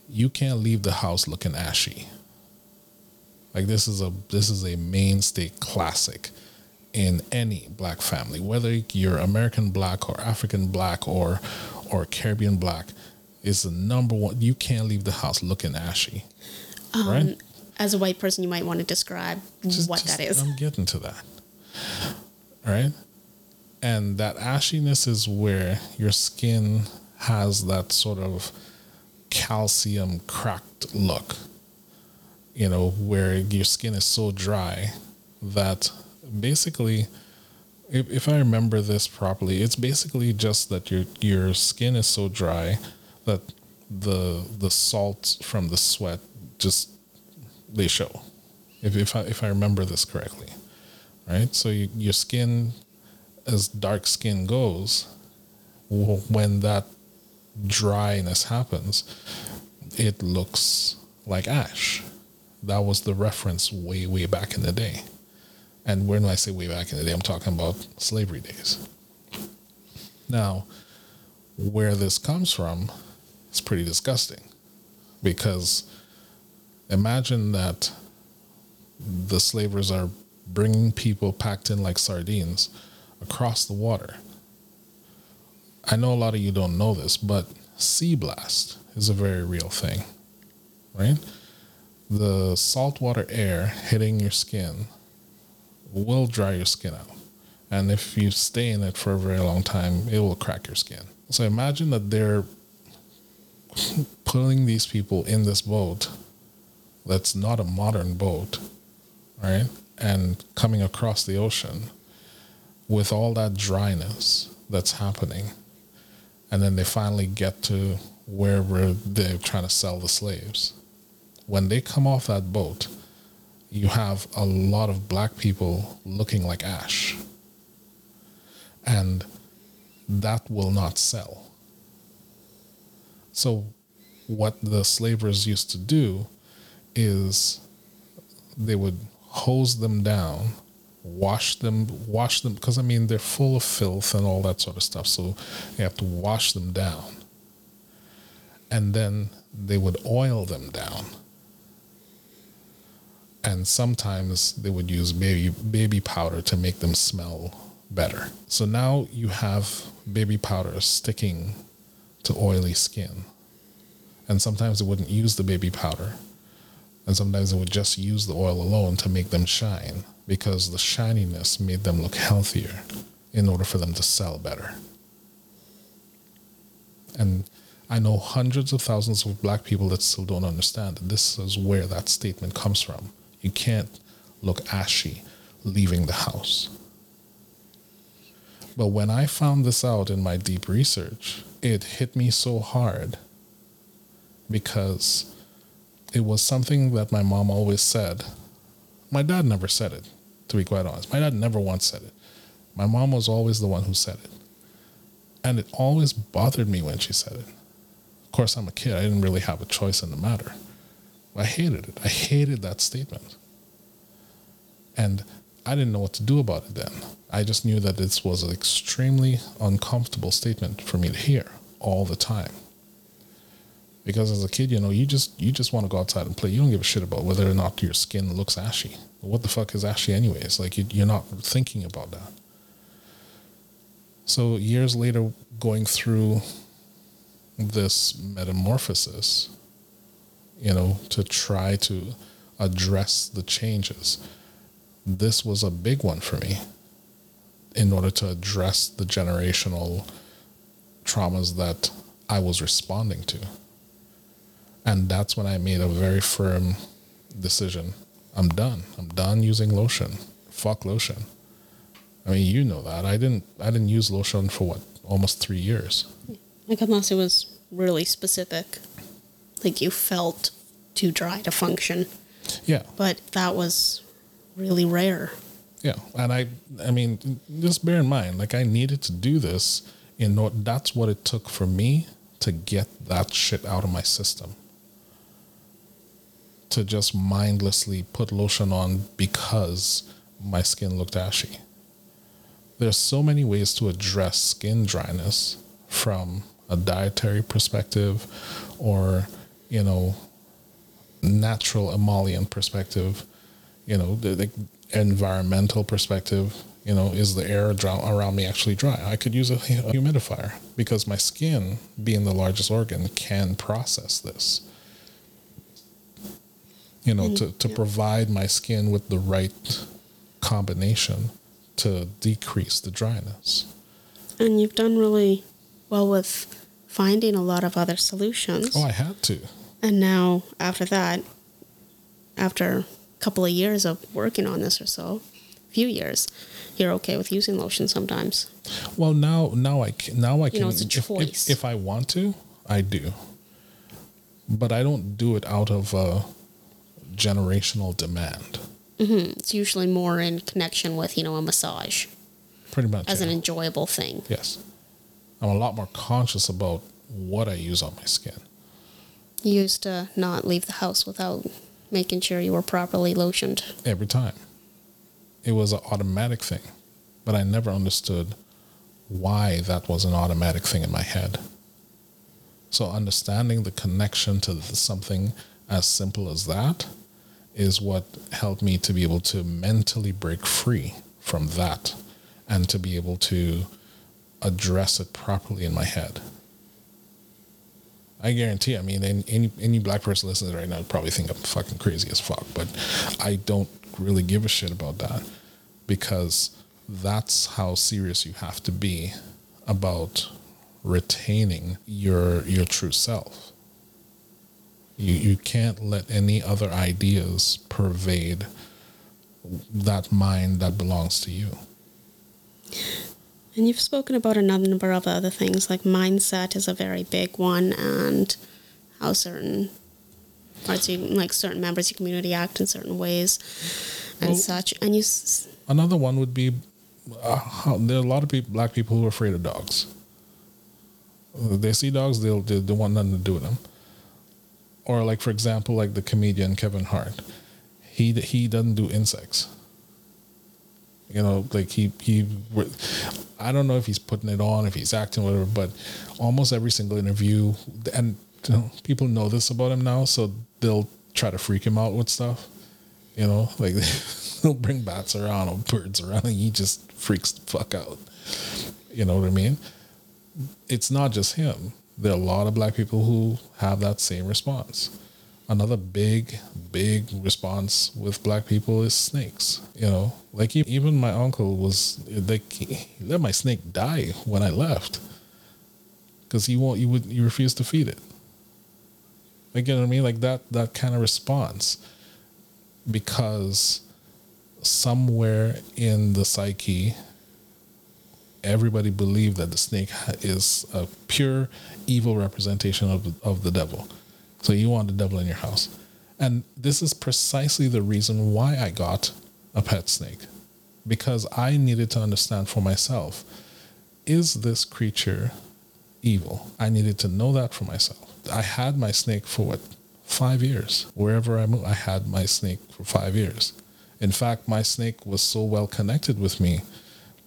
You can't leave the house looking ashy. Like this is a this is a mainstay classic in any black family, whether you're American black or African black or or Caribbean black, is the number one. You can't leave the house looking ashy, um, right? As a white person, you might want to describe just, what just, that is. I'm getting to that. All right, and that ashiness is where your skin has that sort of calcium cracked look. You know, where your skin is so dry that basically if, if I remember this properly, it's basically just that your your skin is so dry that the the salt from the sweat just they show. If if I if I remember this correctly, right? So you, your skin, as dark skin goes, when that dryness happens, it looks like ash. That was the reference way way back in the day. And when I say way back in the day, I'm talking about slavery days. Now, where this comes from is pretty disgusting because imagine that the slavers are bringing people packed in like sardines across the water. I know a lot of you don't know this, but sea blast is a very real thing, right? The saltwater air hitting your skin will dry your skin out. And if you stay in it for a very long time, it will crack your skin. So imagine that they're putting these people in this boat that's not a modern boat, right? And coming across the ocean with all that dryness that's happening. And then they finally get to wherever they're trying to sell the slaves. When they come off that boat, you have a lot of black people looking like ash. And that will not sell. So, what the slavers used to do is they would hose them down, wash them, wash them, because I mean, they're full of filth and all that sort of stuff. So, you have to wash them down. And then they would oil them down and sometimes they would use baby baby powder to make them smell better. So now you have baby powder sticking to oily skin. And sometimes they wouldn't use the baby powder. And sometimes they would just use the oil alone to make them shine because the shininess made them look healthier in order for them to sell better. And I know hundreds of thousands of black people that still don't understand that this is where that statement comes from you can't look ashy leaving the house. But when I found this out in my deep research, it hit me so hard because it was something that my mom always said. My dad never said it, to be quite honest. My dad never once said it. My mom was always the one who said it. And it always bothered me when she said it. Of course, I'm a kid. I didn't really have a choice in the matter. I hated it. I hated that statement. And I didn't know what to do about it then. I just knew that this was an extremely uncomfortable statement for me to hear all the time. Because as a kid, you know, you just you just want to go outside and play. You don't give a shit about whether or not your skin looks ashy. What the fuck is ashy anyways? Like you, you're not thinking about that. So years later, going through this metamorphosis, you know, to try to address the changes. This was a big one for me in order to address the generational traumas that I was responding to. And that's when I made a very firm decision. I'm done. I'm done using lotion. Fuck lotion. I mean, you know that. I didn't I didn't use lotion for what? Almost 3 years. Like unless it was really specific like you felt too dry to function. Yeah. But that was really rare. Yeah, and I I mean just bear in mind like I needed to do this in order that's what it took for me to get that shit out of my system. To just mindlessly put lotion on because my skin looked ashy. There's so many ways to address skin dryness from a dietary perspective or you know, natural emollient perspective, you know, the, the environmental perspective, you know, is the air around me actually dry? I could use a, a humidifier because my skin, being the largest organ, can process this. You know, mm, to, to provide my skin with the right combination to decrease the dryness. And you've done really well with finding a lot of other solutions. Oh, I had to. And now, after that, after a couple of years of working on this or so, few years, you're okay with using lotion sometimes. Well, now now I can, now I can know, it's a if- if, if I want to, I do. But I don't do it out of a generational demand. Mm-hmm. It's usually more in connection with, you know, a massage Pretty much. as yeah. an enjoyable thing. yes. I'm a lot more conscious about what I use on my skin. You used to not leave the house without making sure you were properly lotioned. every time. It was an automatic thing, but I never understood why that was an automatic thing in my head. So understanding the connection to something as simple as that is what helped me to be able to mentally break free from that and to be able to address it properly in my head. I guarantee. I mean, any any, black person listening right now would probably think I'm fucking crazy as fuck, but I don't really give a shit about that because that's how serious you have to be about retaining your your true self. You you can't let any other ideas pervade that mind that belongs to you. And you've spoken about a number of other things, like mindset is a very big one, and how certain parts, of, like certain members of your community, act in certain ways and Well- such. And you, s- Another one would be uh, how, there are a lot of people, black people who are afraid of dogs. They see dogs, they'll they, they want nothing to do with them. Or like for example, like the comedian Kevin Hart, he he doesn't do insects. You know, like he he, I don't know if he's putting it on, if he's acting, whatever. But almost every single interview, and you know, people know this about him now, so they'll try to freak him out with stuff. You know, like they'll bring bats around or birds around, and he just freaks the fuck out. You know what I mean? It's not just him. There are a lot of black people who have that same response. Another big, big response with black people is snakes. You know, like even my uncle was like he let my snake die when I left because he won't. You would. You refuse to feed it. Like you know what I mean? Like that. That kind of response because somewhere in the psyche everybody believed that the snake is a pure evil representation of of the devil. So you want the devil in your house. And this is precisely the reason why i got a pet snake. Because i needed to understand for myself is this creature evil? I needed to know that for myself. I had my snake for what? Five years. Wherever i moved i had my snake for five years. In fact my snake was so well connected with me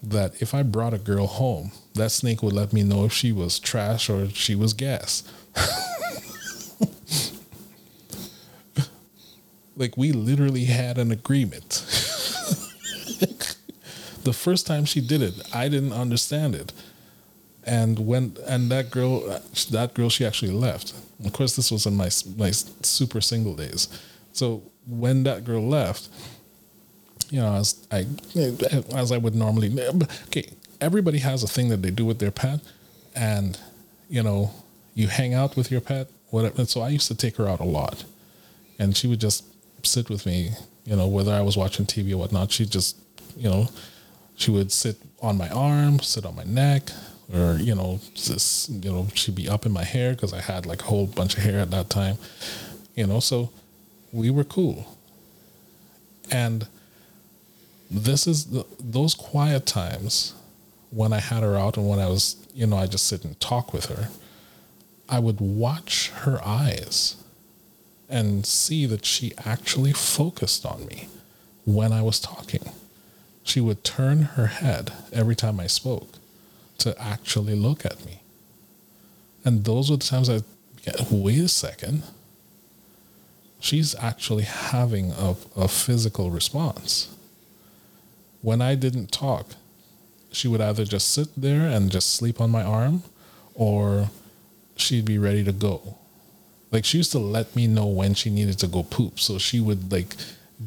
that if I brought a girl home, that snake would let me know if she was trash or she was gas. like we literally had an agreement. the first time she did it, I didn't understand it. And when and that girl that girl she actually left. Of course this was in my my super single days. So when that girl left, you know, as I as I would normally. Okay, everybody has a thing that they do with their pet, and you know, you hang out with your pet. Whatever. And so I used to take her out a lot, and she would just sit with me. You know, whether I was watching TV or whatnot, she just, you know, she would sit on my arm, sit on my neck, or you know, just you know, she'd be up in my hair because I had like a whole bunch of hair at that time. You know, so we were cool, and this is the, those quiet times when I had her out and when I was, you know, I just sit and talk with her. I would watch her eyes and see that she actually focused on me when I was talking. She would turn her head every time I spoke to actually look at me. And those were the times I, yeah, wait a second. She's actually having a, a physical response when I didn't talk, she would either just sit there and just sleep on my arm or she'd be ready to go. Like she used to let me know when she needed to go poop. So she would like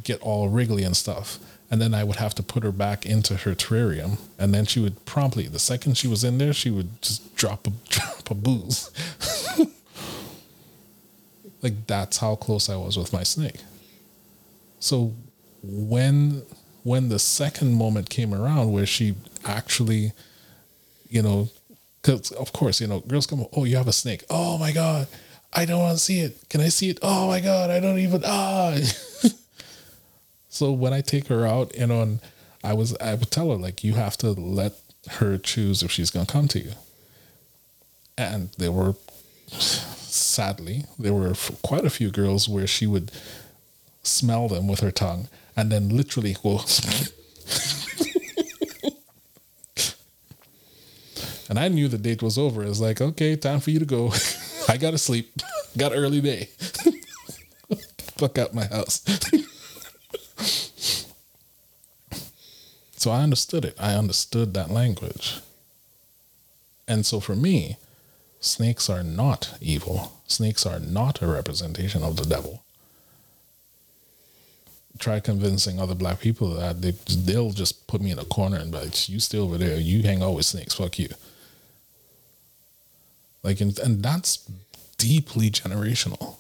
get all wriggly and stuff. And then I would have to put her back into her terrarium. And then she would promptly, the second she was in there, she would just drop a drop a booze. like that's how close I was with my snake. So when when the second moment came around where she actually, you know, because of course, you know, girls come, oh, you have a snake. Oh my God, I don't want to see it. Can I see it? Oh my God, I don't even, ah. so when I take her out, you know, and I was, I would tell her, like, you have to let her choose if she's going to come to you. And there were, sadly, there were quite a few girls where she would smell them with her tongue and then literally go. and I knew the date was over. It's like, okay, time for you to go. I gotta sleep. Got early day. Fuck out my house. so I understood it. I understood that language. And so for me, snakes are not evil. Snakes are not a representation of the devil try convincing other black people that they they'll just put me in a corner and be like, "You stay over there. You hang out with snakes. Fuck you." Like, and, and that's deeply generational.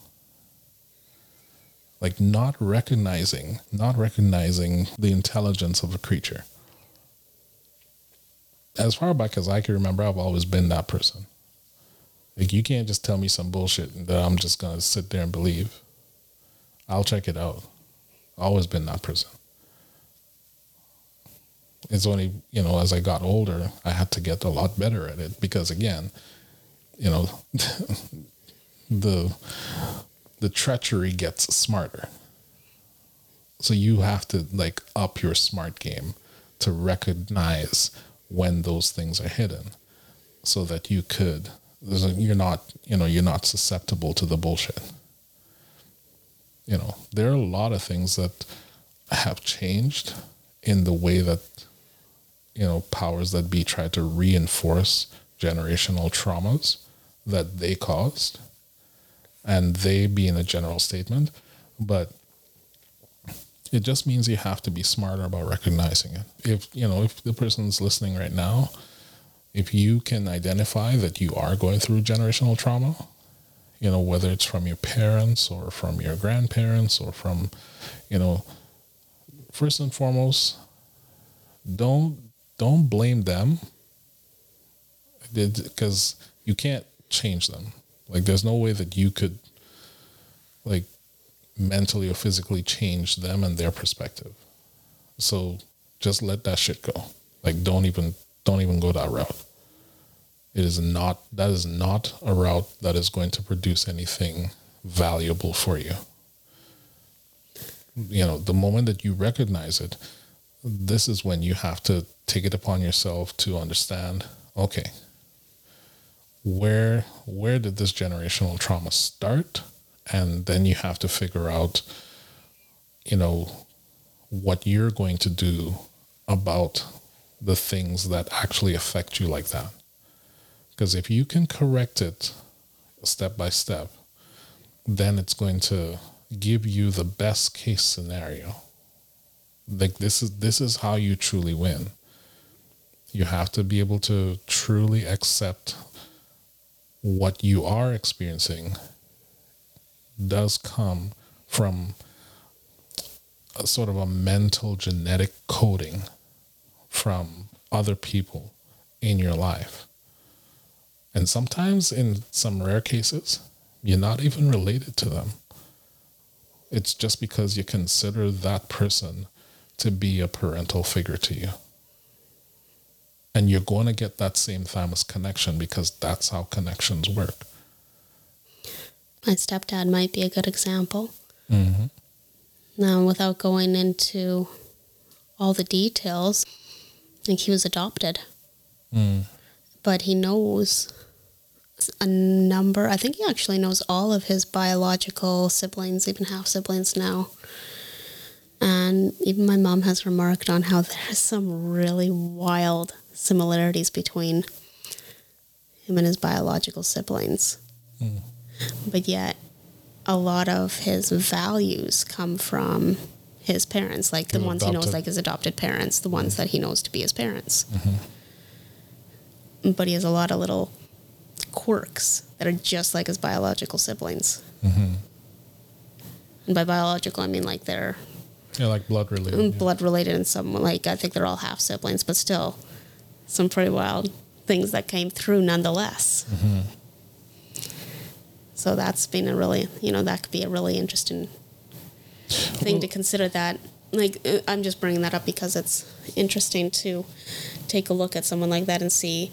Like, not recognizing, not recognizing the intelligence of a creature. As far back as I can remember, I've always been that person. Like, you can't just tell me some bullshit that I'm just gonna sit there and believe. I'll check it out. Always been that person. It's only, you know, as I got older, I had to get a lot better at it because again, you know, the the treachery gets smarter. So you have to like up your smart game to recognize when those things are hidden so that you could you're not, you know, you're not susceptible to the bullshit you know, there are a lot of things that have changed in the way that, you know, powers that be try to reinforce generational traumas that they caused. And they being a general statement, but it just means you have to be smarter about recognizing it. If, you know, if the person's listening right now, if you can identify that you are going through generational trauma, you know, whether it's from your parents or from your grandparents or from, you know, first and foremost, don't don't blame them because you can't change them. Like there's no way that you could like mentally or physically change them and their perspective. So just let that shit go. Like don't even don't even go that route. It is not that is not a route that is going to produce anything valuable for you. You know, the moment that you recognize it, this is when you have to take it upon yourself to understand, okay, where where did this generational trauma start? And then you have to figure out, you know, what you're going to do about the things that actually affect you like that. Because if you can correct it step by step, then it's going to give you the best case scenario. Like this is this is how you truly win. You have to be able to truly accept what you are experiencing does come from a sort of a mental genetic coding from other people in your life. And sometimes, in some rare cases, you're not even related to them. It's just because you consider that person to be a parental figure to you. And you're going to get that same thymus connection because that's how connections work. My stepdad might be a good example. Mm-hmm. Now, without going into all the details, like he was adopted. Mm. But he knows a number. I think he actually knows all of his biological siblings, even half siblings now. And even my mom has remarked on how there's some really wild similarities between him and his biological siblings. Mm. But yet, a lot of his values come from his parents, like the ones adopted. he knows, like his adopted parents, the ones mm. that he knows to be his parents. Mm-hmm. But he has a lot of little quirks that are just like his biological siblings. Mm-hmm. And by biological, I mean like they're Yeah, like blood related. yeah. blood related and some like I think they're all half siblings, but still some pretty wild things that came through nonetheless. So that's been a really you know that could be a really interesting thing Well- to consider. That like uh, I'm just bringing that up because it's interesting to take a look at someone like that and see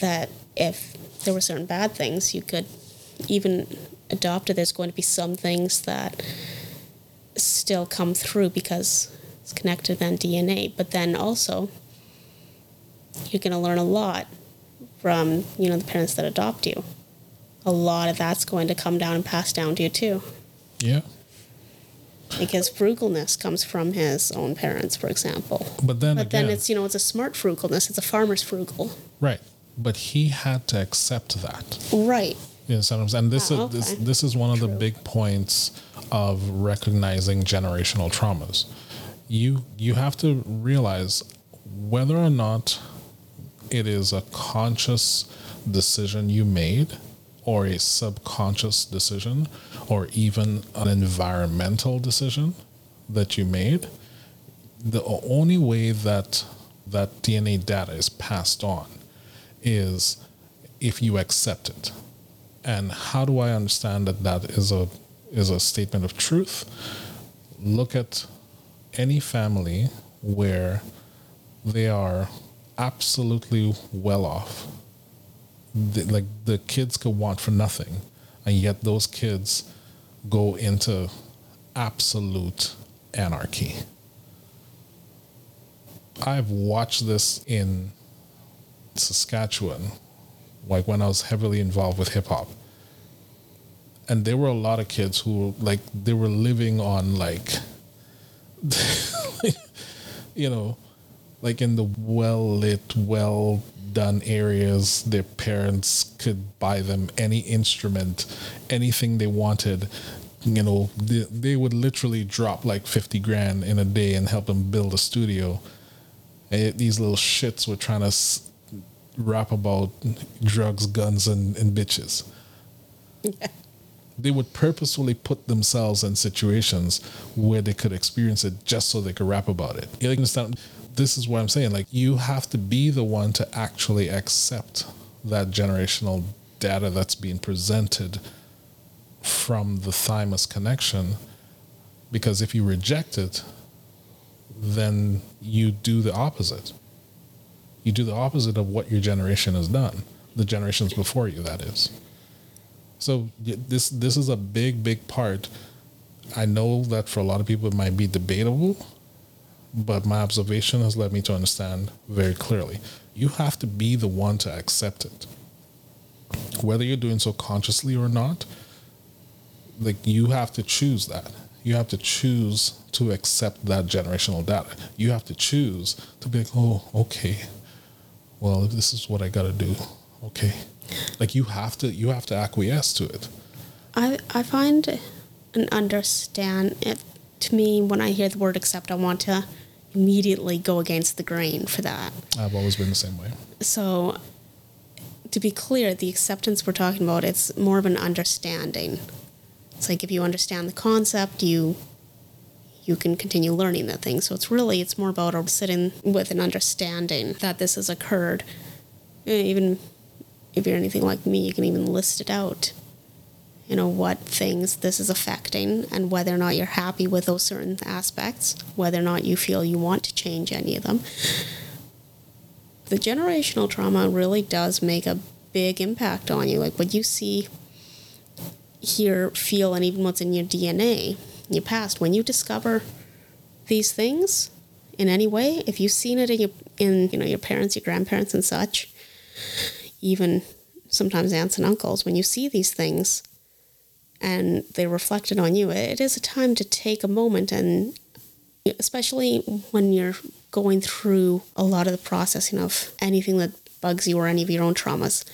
that if there were certain bad things you could even adopt it. There's going to be some things that still come through because it's connected to then DNA. But then also, you're going to learn a lot from you know the parents that adopt you. A lot of that's going to come down and pass down to you too, Yeah. because frugalness comes from his own parents, for example. But then But again, then it's you know it's a smart frugalness. It's a farmer's frugal. right. But he had to accept that. Right. You know, sometimes, and this Ah, is this, this is one of the big points of recognizing generational traumas. You you have to realize whether or not it is a conscious decision you made or a subconscious decision or even an environmental decision that you made the only way that that DNA data is passed on is if you accept it. And how do I understand that that is a is a statement of truth? Look at any family where they are absolutely well off. The, like the kids could want for nothing, and yet those kids go into absolute anarchy. I've watched this in Saskatchewan, like when I was heavily involved with hip hop. And there were a lot of kids who like they were living on like you know, like in the well lit, well done areas, their parents could buy them any instrument, anything they wanted. You know, they, they would literally drop like 50 grand in a day and help them build a studio. And these little shits were trying to rap about drugs, guns, and, and bitches. They would purposefully put themselves in situations where they could experience it just so they could rap about it. You understand? This is what I'm saying. Like, you have to be the one to actually accept that generational data that's being presented from the thymus connection. Because if you reject it, then you do the opposite. You do the opposite of what your generation has done, the generations before you, that is. So this this is a big big part. I know that for a lot of people it might be debatable, but my observation has led me to understand very clearly. You have to be the one to accept it. Whether you're doing so consciously or not, like you have to choose that. You have to choose to accept that generational data. You have to choose to be like, oh, okay. Well, this is what I gotta do, okay. Like you have to you have to acquiesce to it. I I find and understand it to me when I hear the word accept, I want to immediately go against the grain for that. I've always been the same way. So to be clear, the acceptance we're talking about, it's more of an understanding. It's like if you understand the concept, you you can continue learning that thing. So it's really it's more about sitting with an understanding that this has occurred. Even if you're anything like me, you can even list it out. You know what things this is affecting, and whether or not you're happy with those certain aspects, whether or not you feel you want to change any of them the generational trauma really does make a big impact on you. Like what you see, hear, feel, and even what's in your DNA, your past. When you discover these things in any way, if you've seen it in your in you know your parents, your grandparents, and such, even sometimes aunts and uncles, when you see these things and they're reflected on you, it is a time to take a moment and especially when you're going through a lot of the processing of anything that bugs you or any of your own traumas,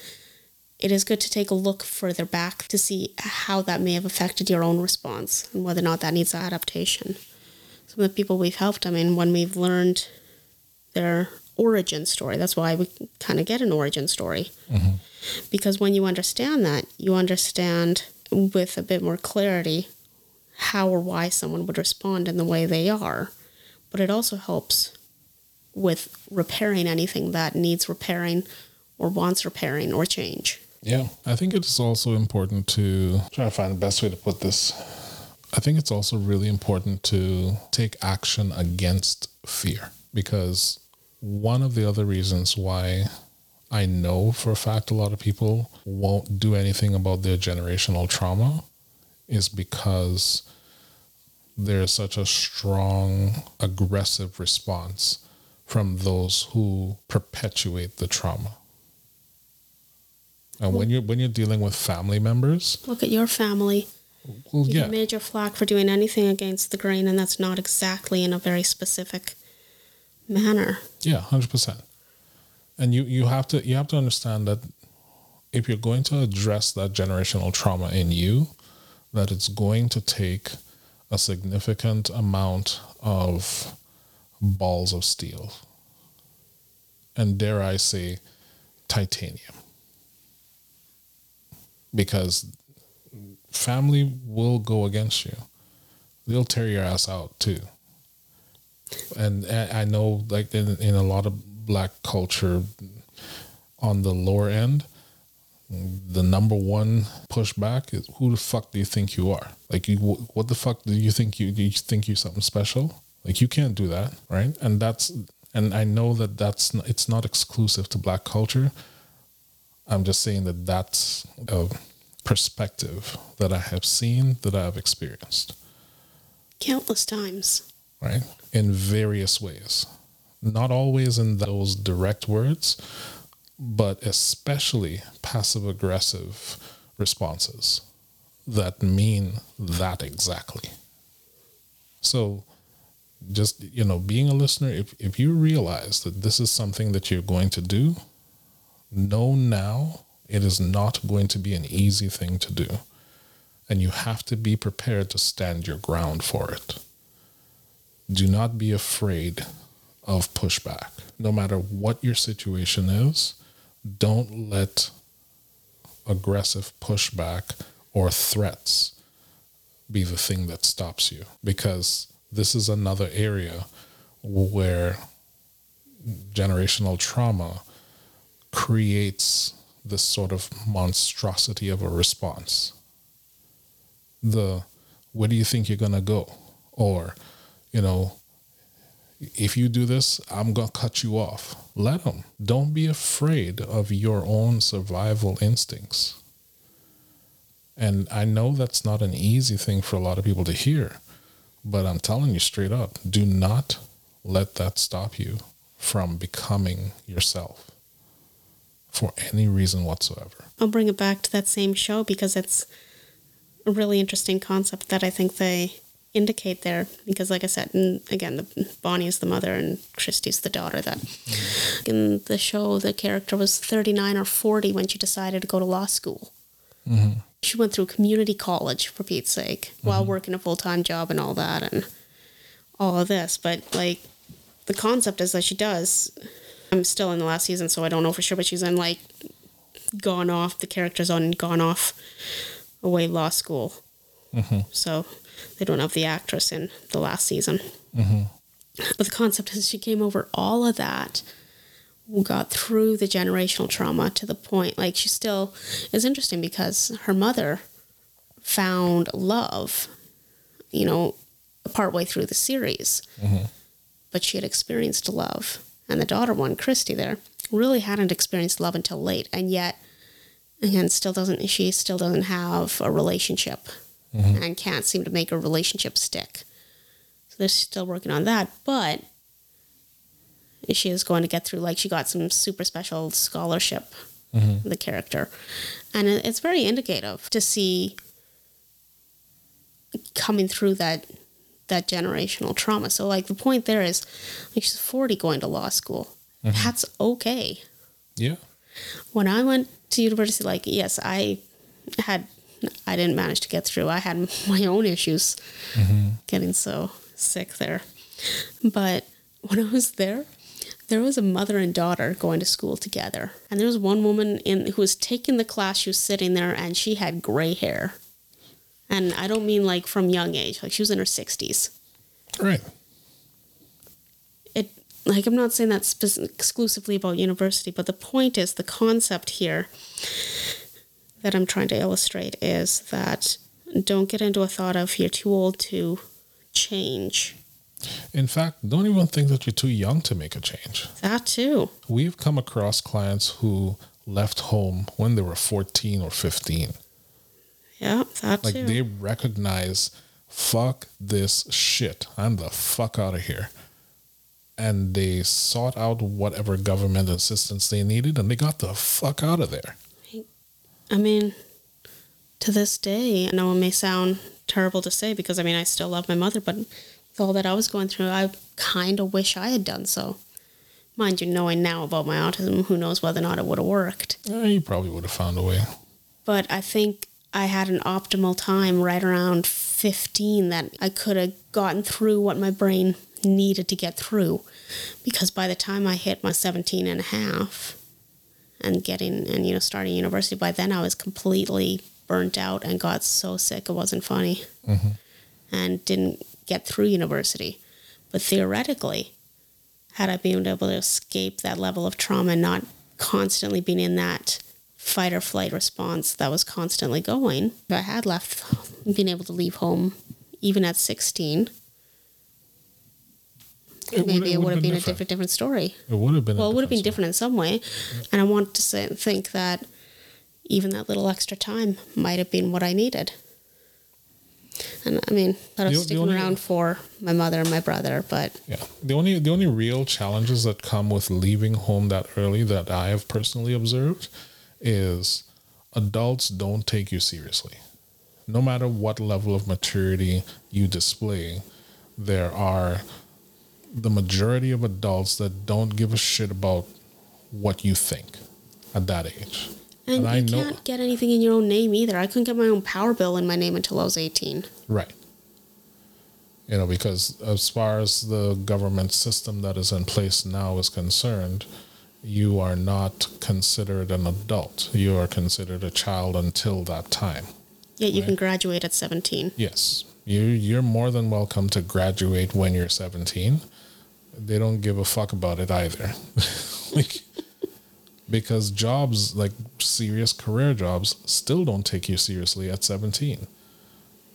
it is good to take a look further back to see how that may have affected your own response and whether or not that needs adaptation. Some of the people we've helped, I mean, when we've learned their origin story, that's why we kind of get an origin story. Mm-hmm. Because when you understand that, you understand with a bit more clarity how or why someone would respond in the way they are, but it also helps with repairing anything that needs repairing or wants repairing or change. Yeah, I think it's also important to try to find the best way to put this. I think it's also really important to take action against fear because one of the other reasons why I know for a fact a lot of people won't do anything about their generational trauma is because there's such a strong aggressive response from those who perpetuate the trauma. And when you're when you're dealing with family members, Look at your family. well, You yeah, major flack for doing anything against the grain, and that's not exactly in a very specific manner. Yeah, hundred percent. And you you have to you have to understand that if you're going to address that generational trauma in you, that it's going to take a significant amount of balls of steel, and dare I say, titanium, because family will go against you. They'll tear your ass out too. And I know like in, in a lot of black culture on the lower end the number one pushback is who the fuck do you think you are? Like you what the fuck do you think you you think you're something special? Like you can't do that right? And that's and i know that that's it's not exclusive to black culture i'm just saying that that's a perspective that i have seen that i've experienced Countless times. right? In various ways. Not always in those direct words, but especially passive aggressive responses that mean that exactly. So, just, you know, being a listener, if, if you realize that this is something that you're going to do, know now it is not going to be an easy thing to do. And you have to be prepared to stand your ground for it do not be afraid of pushback. No matter what your situation is, don't let aggressive pushback or threats be the thing that stops you because this is another area where generational trauma creates this sort of monstrosity of a response. The where do you think you're to go? Or you know, if you do this, I'm to cut you off. Let them. Don't be afraid of your own survival instincts. And I know that's not an easy thing for a lot of people to hear, but I'm telling you straight up do not let that stop you from becoming yourself for any reason whatsoever. I'll bring it back to that same show because it's a really interesting concept that I think they indicate there. Because, like I said, and again, the, Bonnie is the mother and Christy's the daughter. That mm-hmm. in the show, the character was 39 or 40 when she decided to go to law school. Mm-hmm. She went through community college, for Pete's sake, while mm-hmm. working a full time job and all that, and all of this. But, like, the concept is that she does. I'm still in the last season, so I don't know for sure, but she's in, like, gone off, the character's on gone off away law school. Mm-hmm. So they don't have the actress in the last season. Mm-hmm. But the concept is she came over all of that, got through the generational trauma to the point, like she still is interesting because her mother found love, you know, partway through the series. Mm-hmm. But she had experienced love. And the daughter one, Christy, there, really hadn't experienced love until late. And yet, again, still doesn't, she still doesn't have a relationship mm-hmm. and can't seem to make a relationship stick. So they're still working on that. But she is going to get through, like, she got some super special scholarship, mm-hmm. the character. And it's very indicative to see coming through that that generational trauma. So like the point there is like she's 40 going to law school. Mm-hmm. That's okay. Yeah. When I went to university like yes, I had I didn't manage to get through. I had my own issues mm-hmm. getting so sick there. But when I was there, there was a mother and daughter going to school together. And there was one woman in who was taking the class, she was sitting there and she had gray hair. And I don't mean like from young age, like she was in her 60s. Right. It like I'm not saying that spec- exclusively about university, but the point is the concept here that I'm trying to illustrate is that don't get into a thought of you're too old to change. In fact, don't even think that you're too young to make a change. That too. We've come across clients who left home when they were 14 or 15. Yeah, that Like too. they recognize, fuck this shit. I'm the fuck out of here. And they sought out whatever government assistance they needed and they got the fuck out of there. I mean, to this day, I know it may sound terrible to say because I mean, I still love my mother, but with all that I was going through, I kind of wish I had done so. Mind you, knowing now about my autism, who knows whether or not it would have worked. Eh, you probably would have found a way. But I think I had an optimal time right around 15 that I could have gotten through what my brain needed to get through. Because by the time I hit my 17 and a half and getting and you know starting university, by then I was completely burnt out and got so sick it wasn't funny mm-hmm. and didn't get through university. But theoretically, had I been able to escape that level of trauma and not constantly being in that fight or flight response that was constantly going, if I had left, been able to leave home even at 16, It maybe it would have been, a different. different, story. It would have been. Well, it would have been story. different in some way. And I want to say, think that even that little extra time might have been what I needed. And I mean, that I was the sticking only- around for my mother and my brother, but Yeah. The only the only real challenges that come with leaving home that early that I have personally observed is adults don't take you seriously. No matter what level of maturity you display, there are the majority of adults that don't give a shit about what you think at that age. and, And I know- can't get anything in your own name either. I couldn't get my own power bill in my name until I was 18. Right. You know, because as far as the government system that is in place now is concerned, you are not considered an adult. You are considered a child until that time. Yet you Right. can graduate at 17. Yes. You you're more than welcome to graduate when you're 17. They don't give a fuck about it either. like because jobs like serious career jobs still don't take you seriously at 17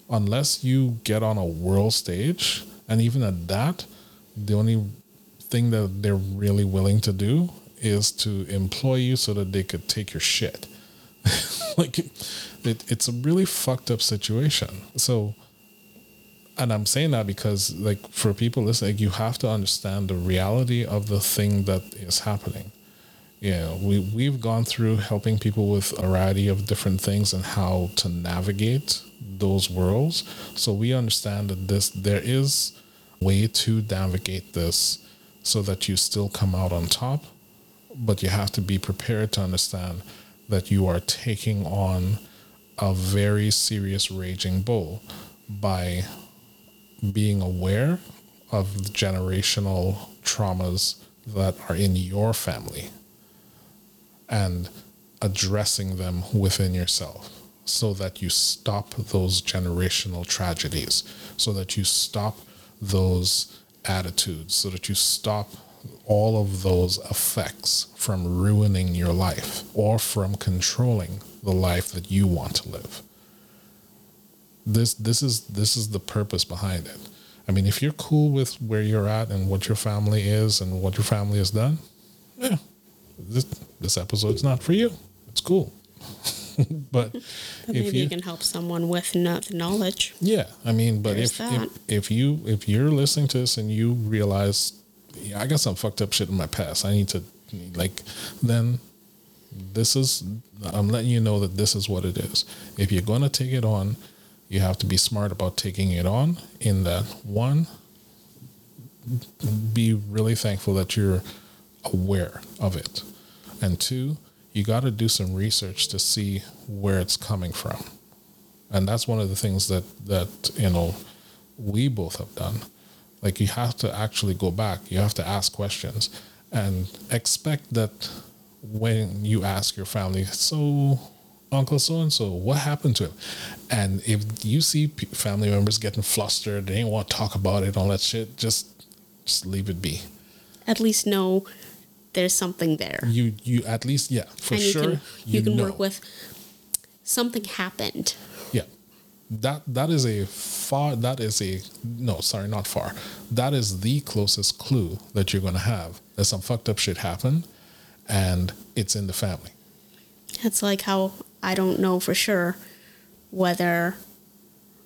unless you get on a world stage and even at that the only thing that they're really willing to do is to employ you so that they could take your shit. Like it, it's a really fucked up situation. So and i'm saying that because like for people listening like, you have to understand the reality of the thing that is happening. You know, we we've gone through helping people with a variety of different things and how to navigate those worlds. So we understand that this there is way to navigate this so that you still come out on top, but you have to be prepared to understand that you are taking on a very serious raging bull by being aware of the generational traumas that are in your family and addressing them within yourself so that you stop those generational tragedies, so that you stop those attitudes, so that you stop all of those effects from ruining your life or from controlling the life that you want to live. This this is this is the purpose behind it. I mean, if you're cool with where you're at and what your family is and what your family has done, yeah, this this episode's not for you. It's cool. but But if maybe you, you can help someone with no- the knowledge. yeah, I mean, but There's if, that. if if you if you're listening to this and you realize, yeah, I got some fucked up shit in my past, I need to like, then this is I'm letting you know that this is what it is. If you're gonna take it on, you have to be smart about taking it on. In that one, be really thankful that you're aware of it, and two, you got to do some research to see where it's coming from and that's one of the things that that you know we both have done like you have to actually go back you have to ask questions and expect that when you ask your family so Uncle so and so, what happened to him? And if you see family members getting flustered, they don't want to talk about it, all that shit, just just leave it be. At least know there's something there. You you at least yeah for and you sure can you, can know. work with something happened. That that is a far that is a no sorry not far that is the closest clue that you're going to have that some fucked up shit happened and it's in the family It's like how I don't know for sure whether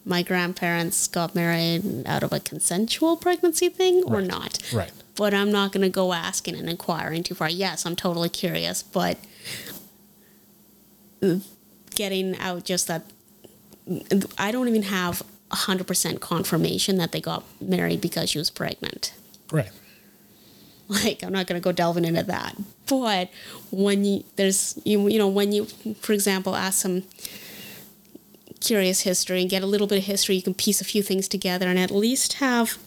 my grandparents got married out of a consensual pregnancy thing or Right. not. right But I'm not going to go asking and inquiring too far. Yes, I'm totally curious, but getting out just that I don't even have 100% confirmation that they got married because she was pregnant. right. Like i'm not going to go delving into that. But when you there's you you know when you for example ask some curious history and get a little bit of history you can piece a few things together and at least have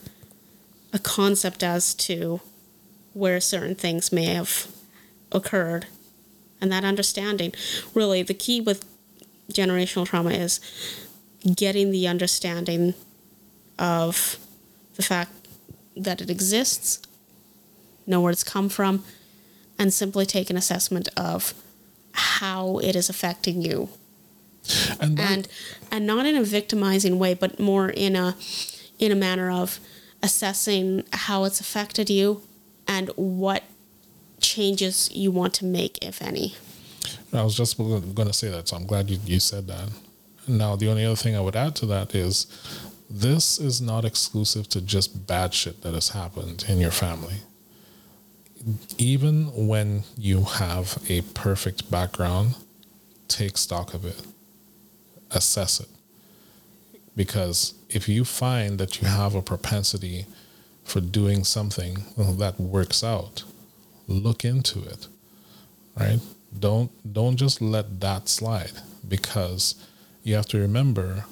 a concept as to where certain things may have occurred. And that understanding really the key with generational trauma is getting the understanding of the fact that it exists know where it's come from, and simply take an assessment of how it is affecting you. and that, And and not in a victimizing way, but more in a in a manner of assessing how it's affected you and what changes you want to make, if any. I was just going to say that, so I'm glad you, you said that. Now, the only other thing I would add to that is this is not exclusive to just bad shit that has happened in your family. Even when you have a perfect background, take stock of it, assess it. Because if you find that you have a propensity for doing something that works out, look into it right don't don't just let that slide because you have to remember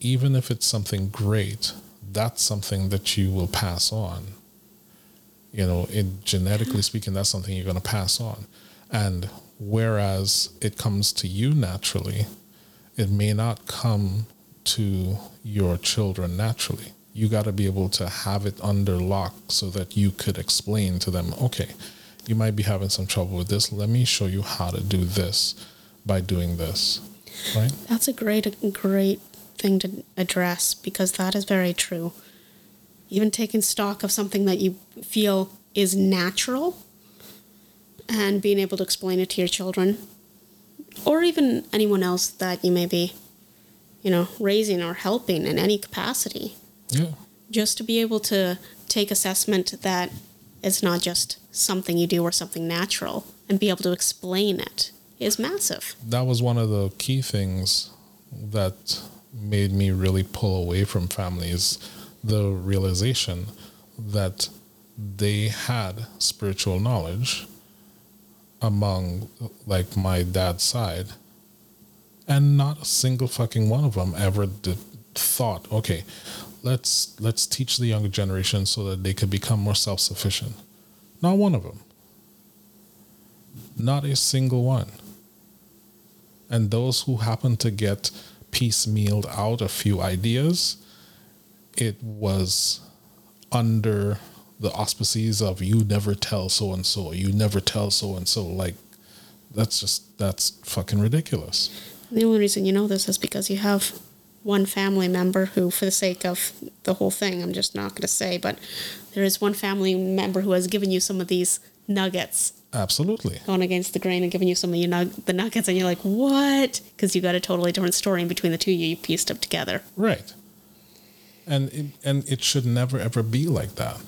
even if it's something great that's something that you will pass on. You know it genetically mm-hmm. speaking that's something you're going to pass on. And whereas it comes to you naturally it may not come to your children naturally. You got to be able to have it under lock so that you could explain to them okay you might be having some trouble with this let me show you how to do this by doing this right That's a great, great thing to address because that is very true. Even taking stock of something that you feel is natural and being able to explain it to your children or even anyone else that you may be, you know, raising or helping in any capacity. yeah Just to be able to take assessment that it's not just something you do or something natural and be able to explain it is massive. that was one of the key things that made me really pull away from families the realization that they had spiritual knowledge among like my dad's side and not a single fucking one of them ever did, thought okay let's let's teach the younger generation so that they could become more self-sufficient not one of them not a single one and those who happen to get piecemealed out a few ideas, it was under the auspices of you never tell so and so, you never tell so and so. Like, that's just, that's fucking ridiculous. The only reason you know this is because you have one family member who, for the sake of the whole thing, I'm just not going to say, but there is one family member who has given you some of these nuggets, Absolutely. gone against the grain and given you some of nug- the nuggets, and you're like, what? Because you got a totally different story in between the two you pieced up together. Right. And it, and it should never ever be like that.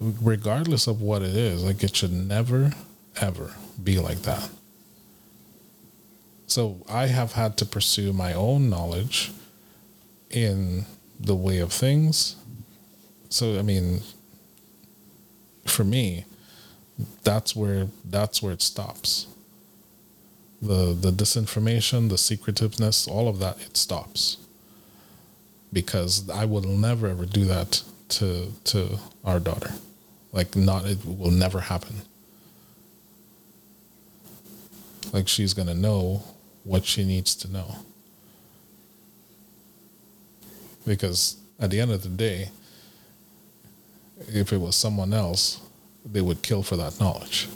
Regardless of what it is, like it should never ever be like that. So I have had to pursue my own knowledge in the way of things. So I mean for me, that's where that's where it stops. The the disinformation, the secretiveness, all of that, it stops. Because I will never ever do that to to our daughter. Like not it will never happen. Like she's to know what she needs to know. Because at the end of the day, if it was someone else, they would kill for that knowledge.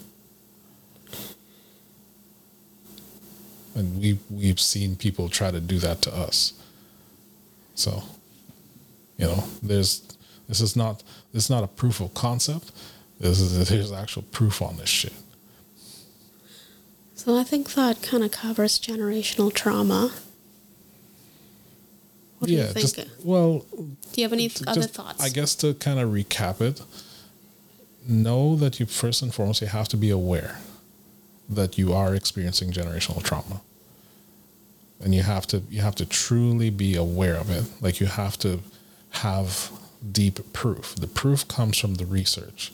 And we we've seen people try to do that to us. So, you know, there's this is not this is not a proof of concept. This is there's actual proof on this shit. So I think that kind of covers generational trauma. What yeah, do you think? just well, do you have any to other thoughts? I guess to kind of recap it, know that you first and foremost you have to be aware that you are experiencing generational trauma. And you have to you have to truly be aware of it. Like you have to have deep proof. The proof comes from the research.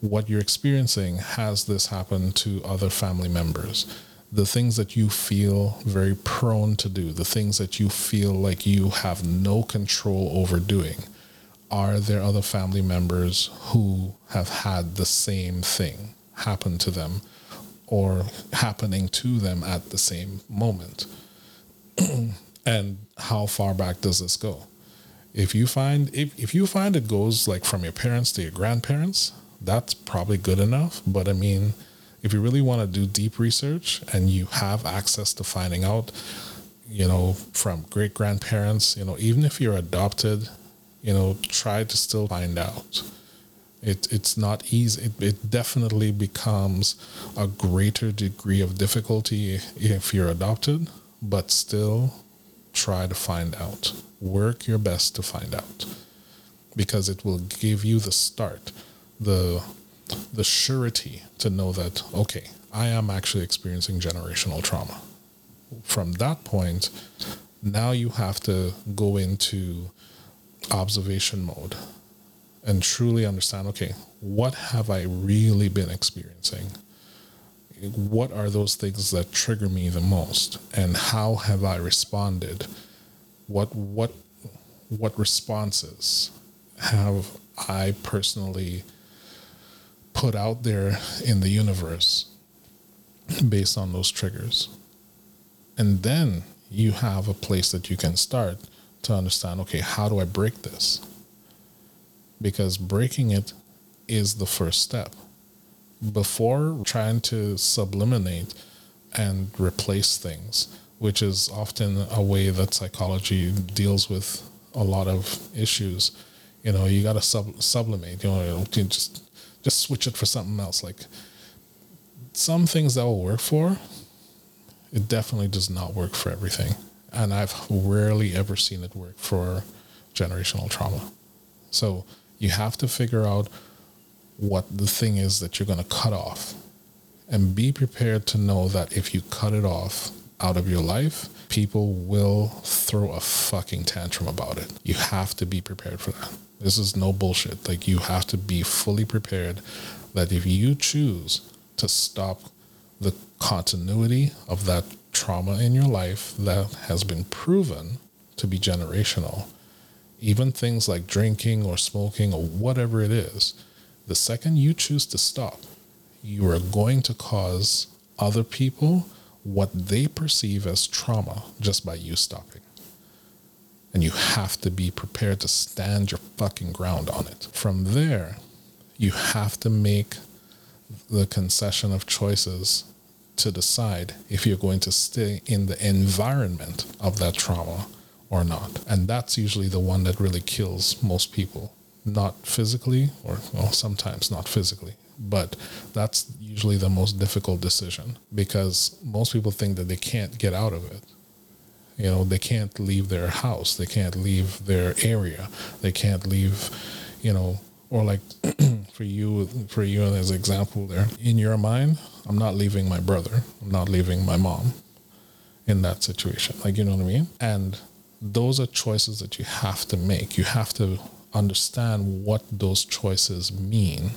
What you're experiencing has this happen to other family members. The things that you feel very prone to do, the things that you feel like you have no control over doing, are there other family members who have had the same thing happen to them or happening to them at the same moment? and how far back does this go? If you find if, if you find it goes like from your parents to your grandparents, that's probably good enough. But I mean, if you really want to do deep research and you have access to finding out, you know, from great grandparents, you know, even if you're adopted, you know, try to still find out. It, it's not easy. It, it definitely becomes a greater degree of difficulty if you're adopted, but still try to find out. Work your best to find out because it will give you the start, the the surety to know that okay, I am actually experiencing generational trauma. From that point, now you have to go into observation mode and truly understand okay, what have I really been experiencing? What are those things that trigger me the most and how have I responded? What what what responses have I personally put out there in the universe based on those triggers? And then you have a place that you can start to understand okay, how do I break this? Because breaking it is the first step. Before trying to subliminate and replace things, which is often a way that psychology deals with a lot of issues, you know, you got to sub- sublimate, you know, you just just switch it for something else. Like some things that will work for, it definitely does not work for everything. And I've rarely ever seen it work for generational trauma. So you have to figure out what the thing is that you're going to cut off and be prepared to know that if you cut it off out of your life, people will throw a fucking tantrum about it. You have to be prepared for that. This is no bullshit. Like you have to be fully prepared that if you choose to stop the continuity of that trauma in your life that has been proven to be generational, even things like drinking or smoking or whatever it is, the second you choose to stop, you are going to cause other people what they perceive as trauma just by you stopping. And you have to be prepared to stand your fucking ground on it. From there, you have to make the concession of choices to decide if you're going to stay in the environment of that trauma or not. And that's usually the one that really kills most people. Not physically, or well, sometimes not physically, but that's usually the most difficult decision because most people think that they can't get out of it. You know, they can't leave their house, they can't leave their area, they can't leave, you know, or like for you, for you as an example there, in your mind, I'm not leaving my brother, I'm not leaving my mom in that situation. Like, you know what I mean? And those are choices that you have to make. You have to understand what those choices mean.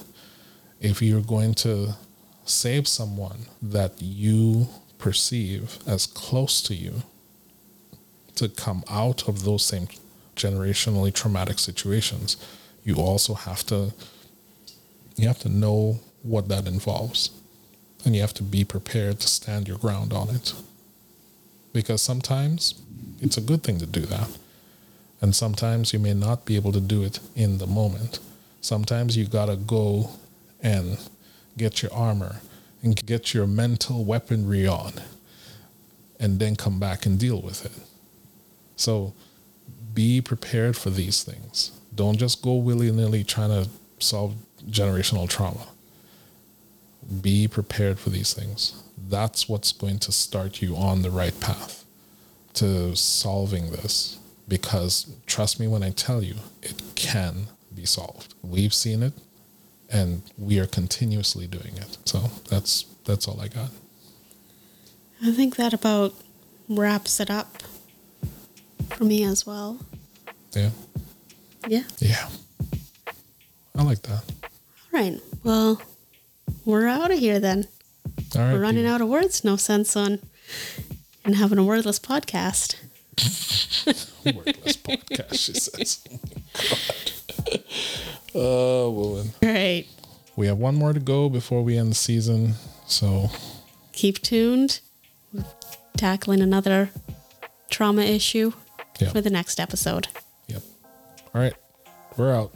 If you're going to save someone that you perceive as close to you to come out of those same generationally traumatic situations, you also have to you have to know what that involves. and you have to be prepared to stand your ground on it. Because sometimes it's a good thing to do that. And sometimes you may not be able to do it in the moment. Sometimes you got to go and get your armor and get your mental weaponry on and then come back and deal with it. So be prepared for these things. Don't just go willy nilly trying to solve generational trauma. Be prepared for these things. That's what's going to start you on the right path to solving this. Because trust me when I tell you, it can be solved. We've seen it and we are continuously doing it. So that's that's all I got. I think that about wraps it up for me as well. Yeah. Yeah. Yeah. I like that. All right. Well, we're out of here then. All right. we're running people. out of words. No sense on in having a wordless podcast. Wordless podcast, she says. Oh, God. Oh, woman. All right. We have one more to go before we end the season. So, Keep tuned. We're tackling another trauma issue yeah. for the next episode. Yep. All right. We're out.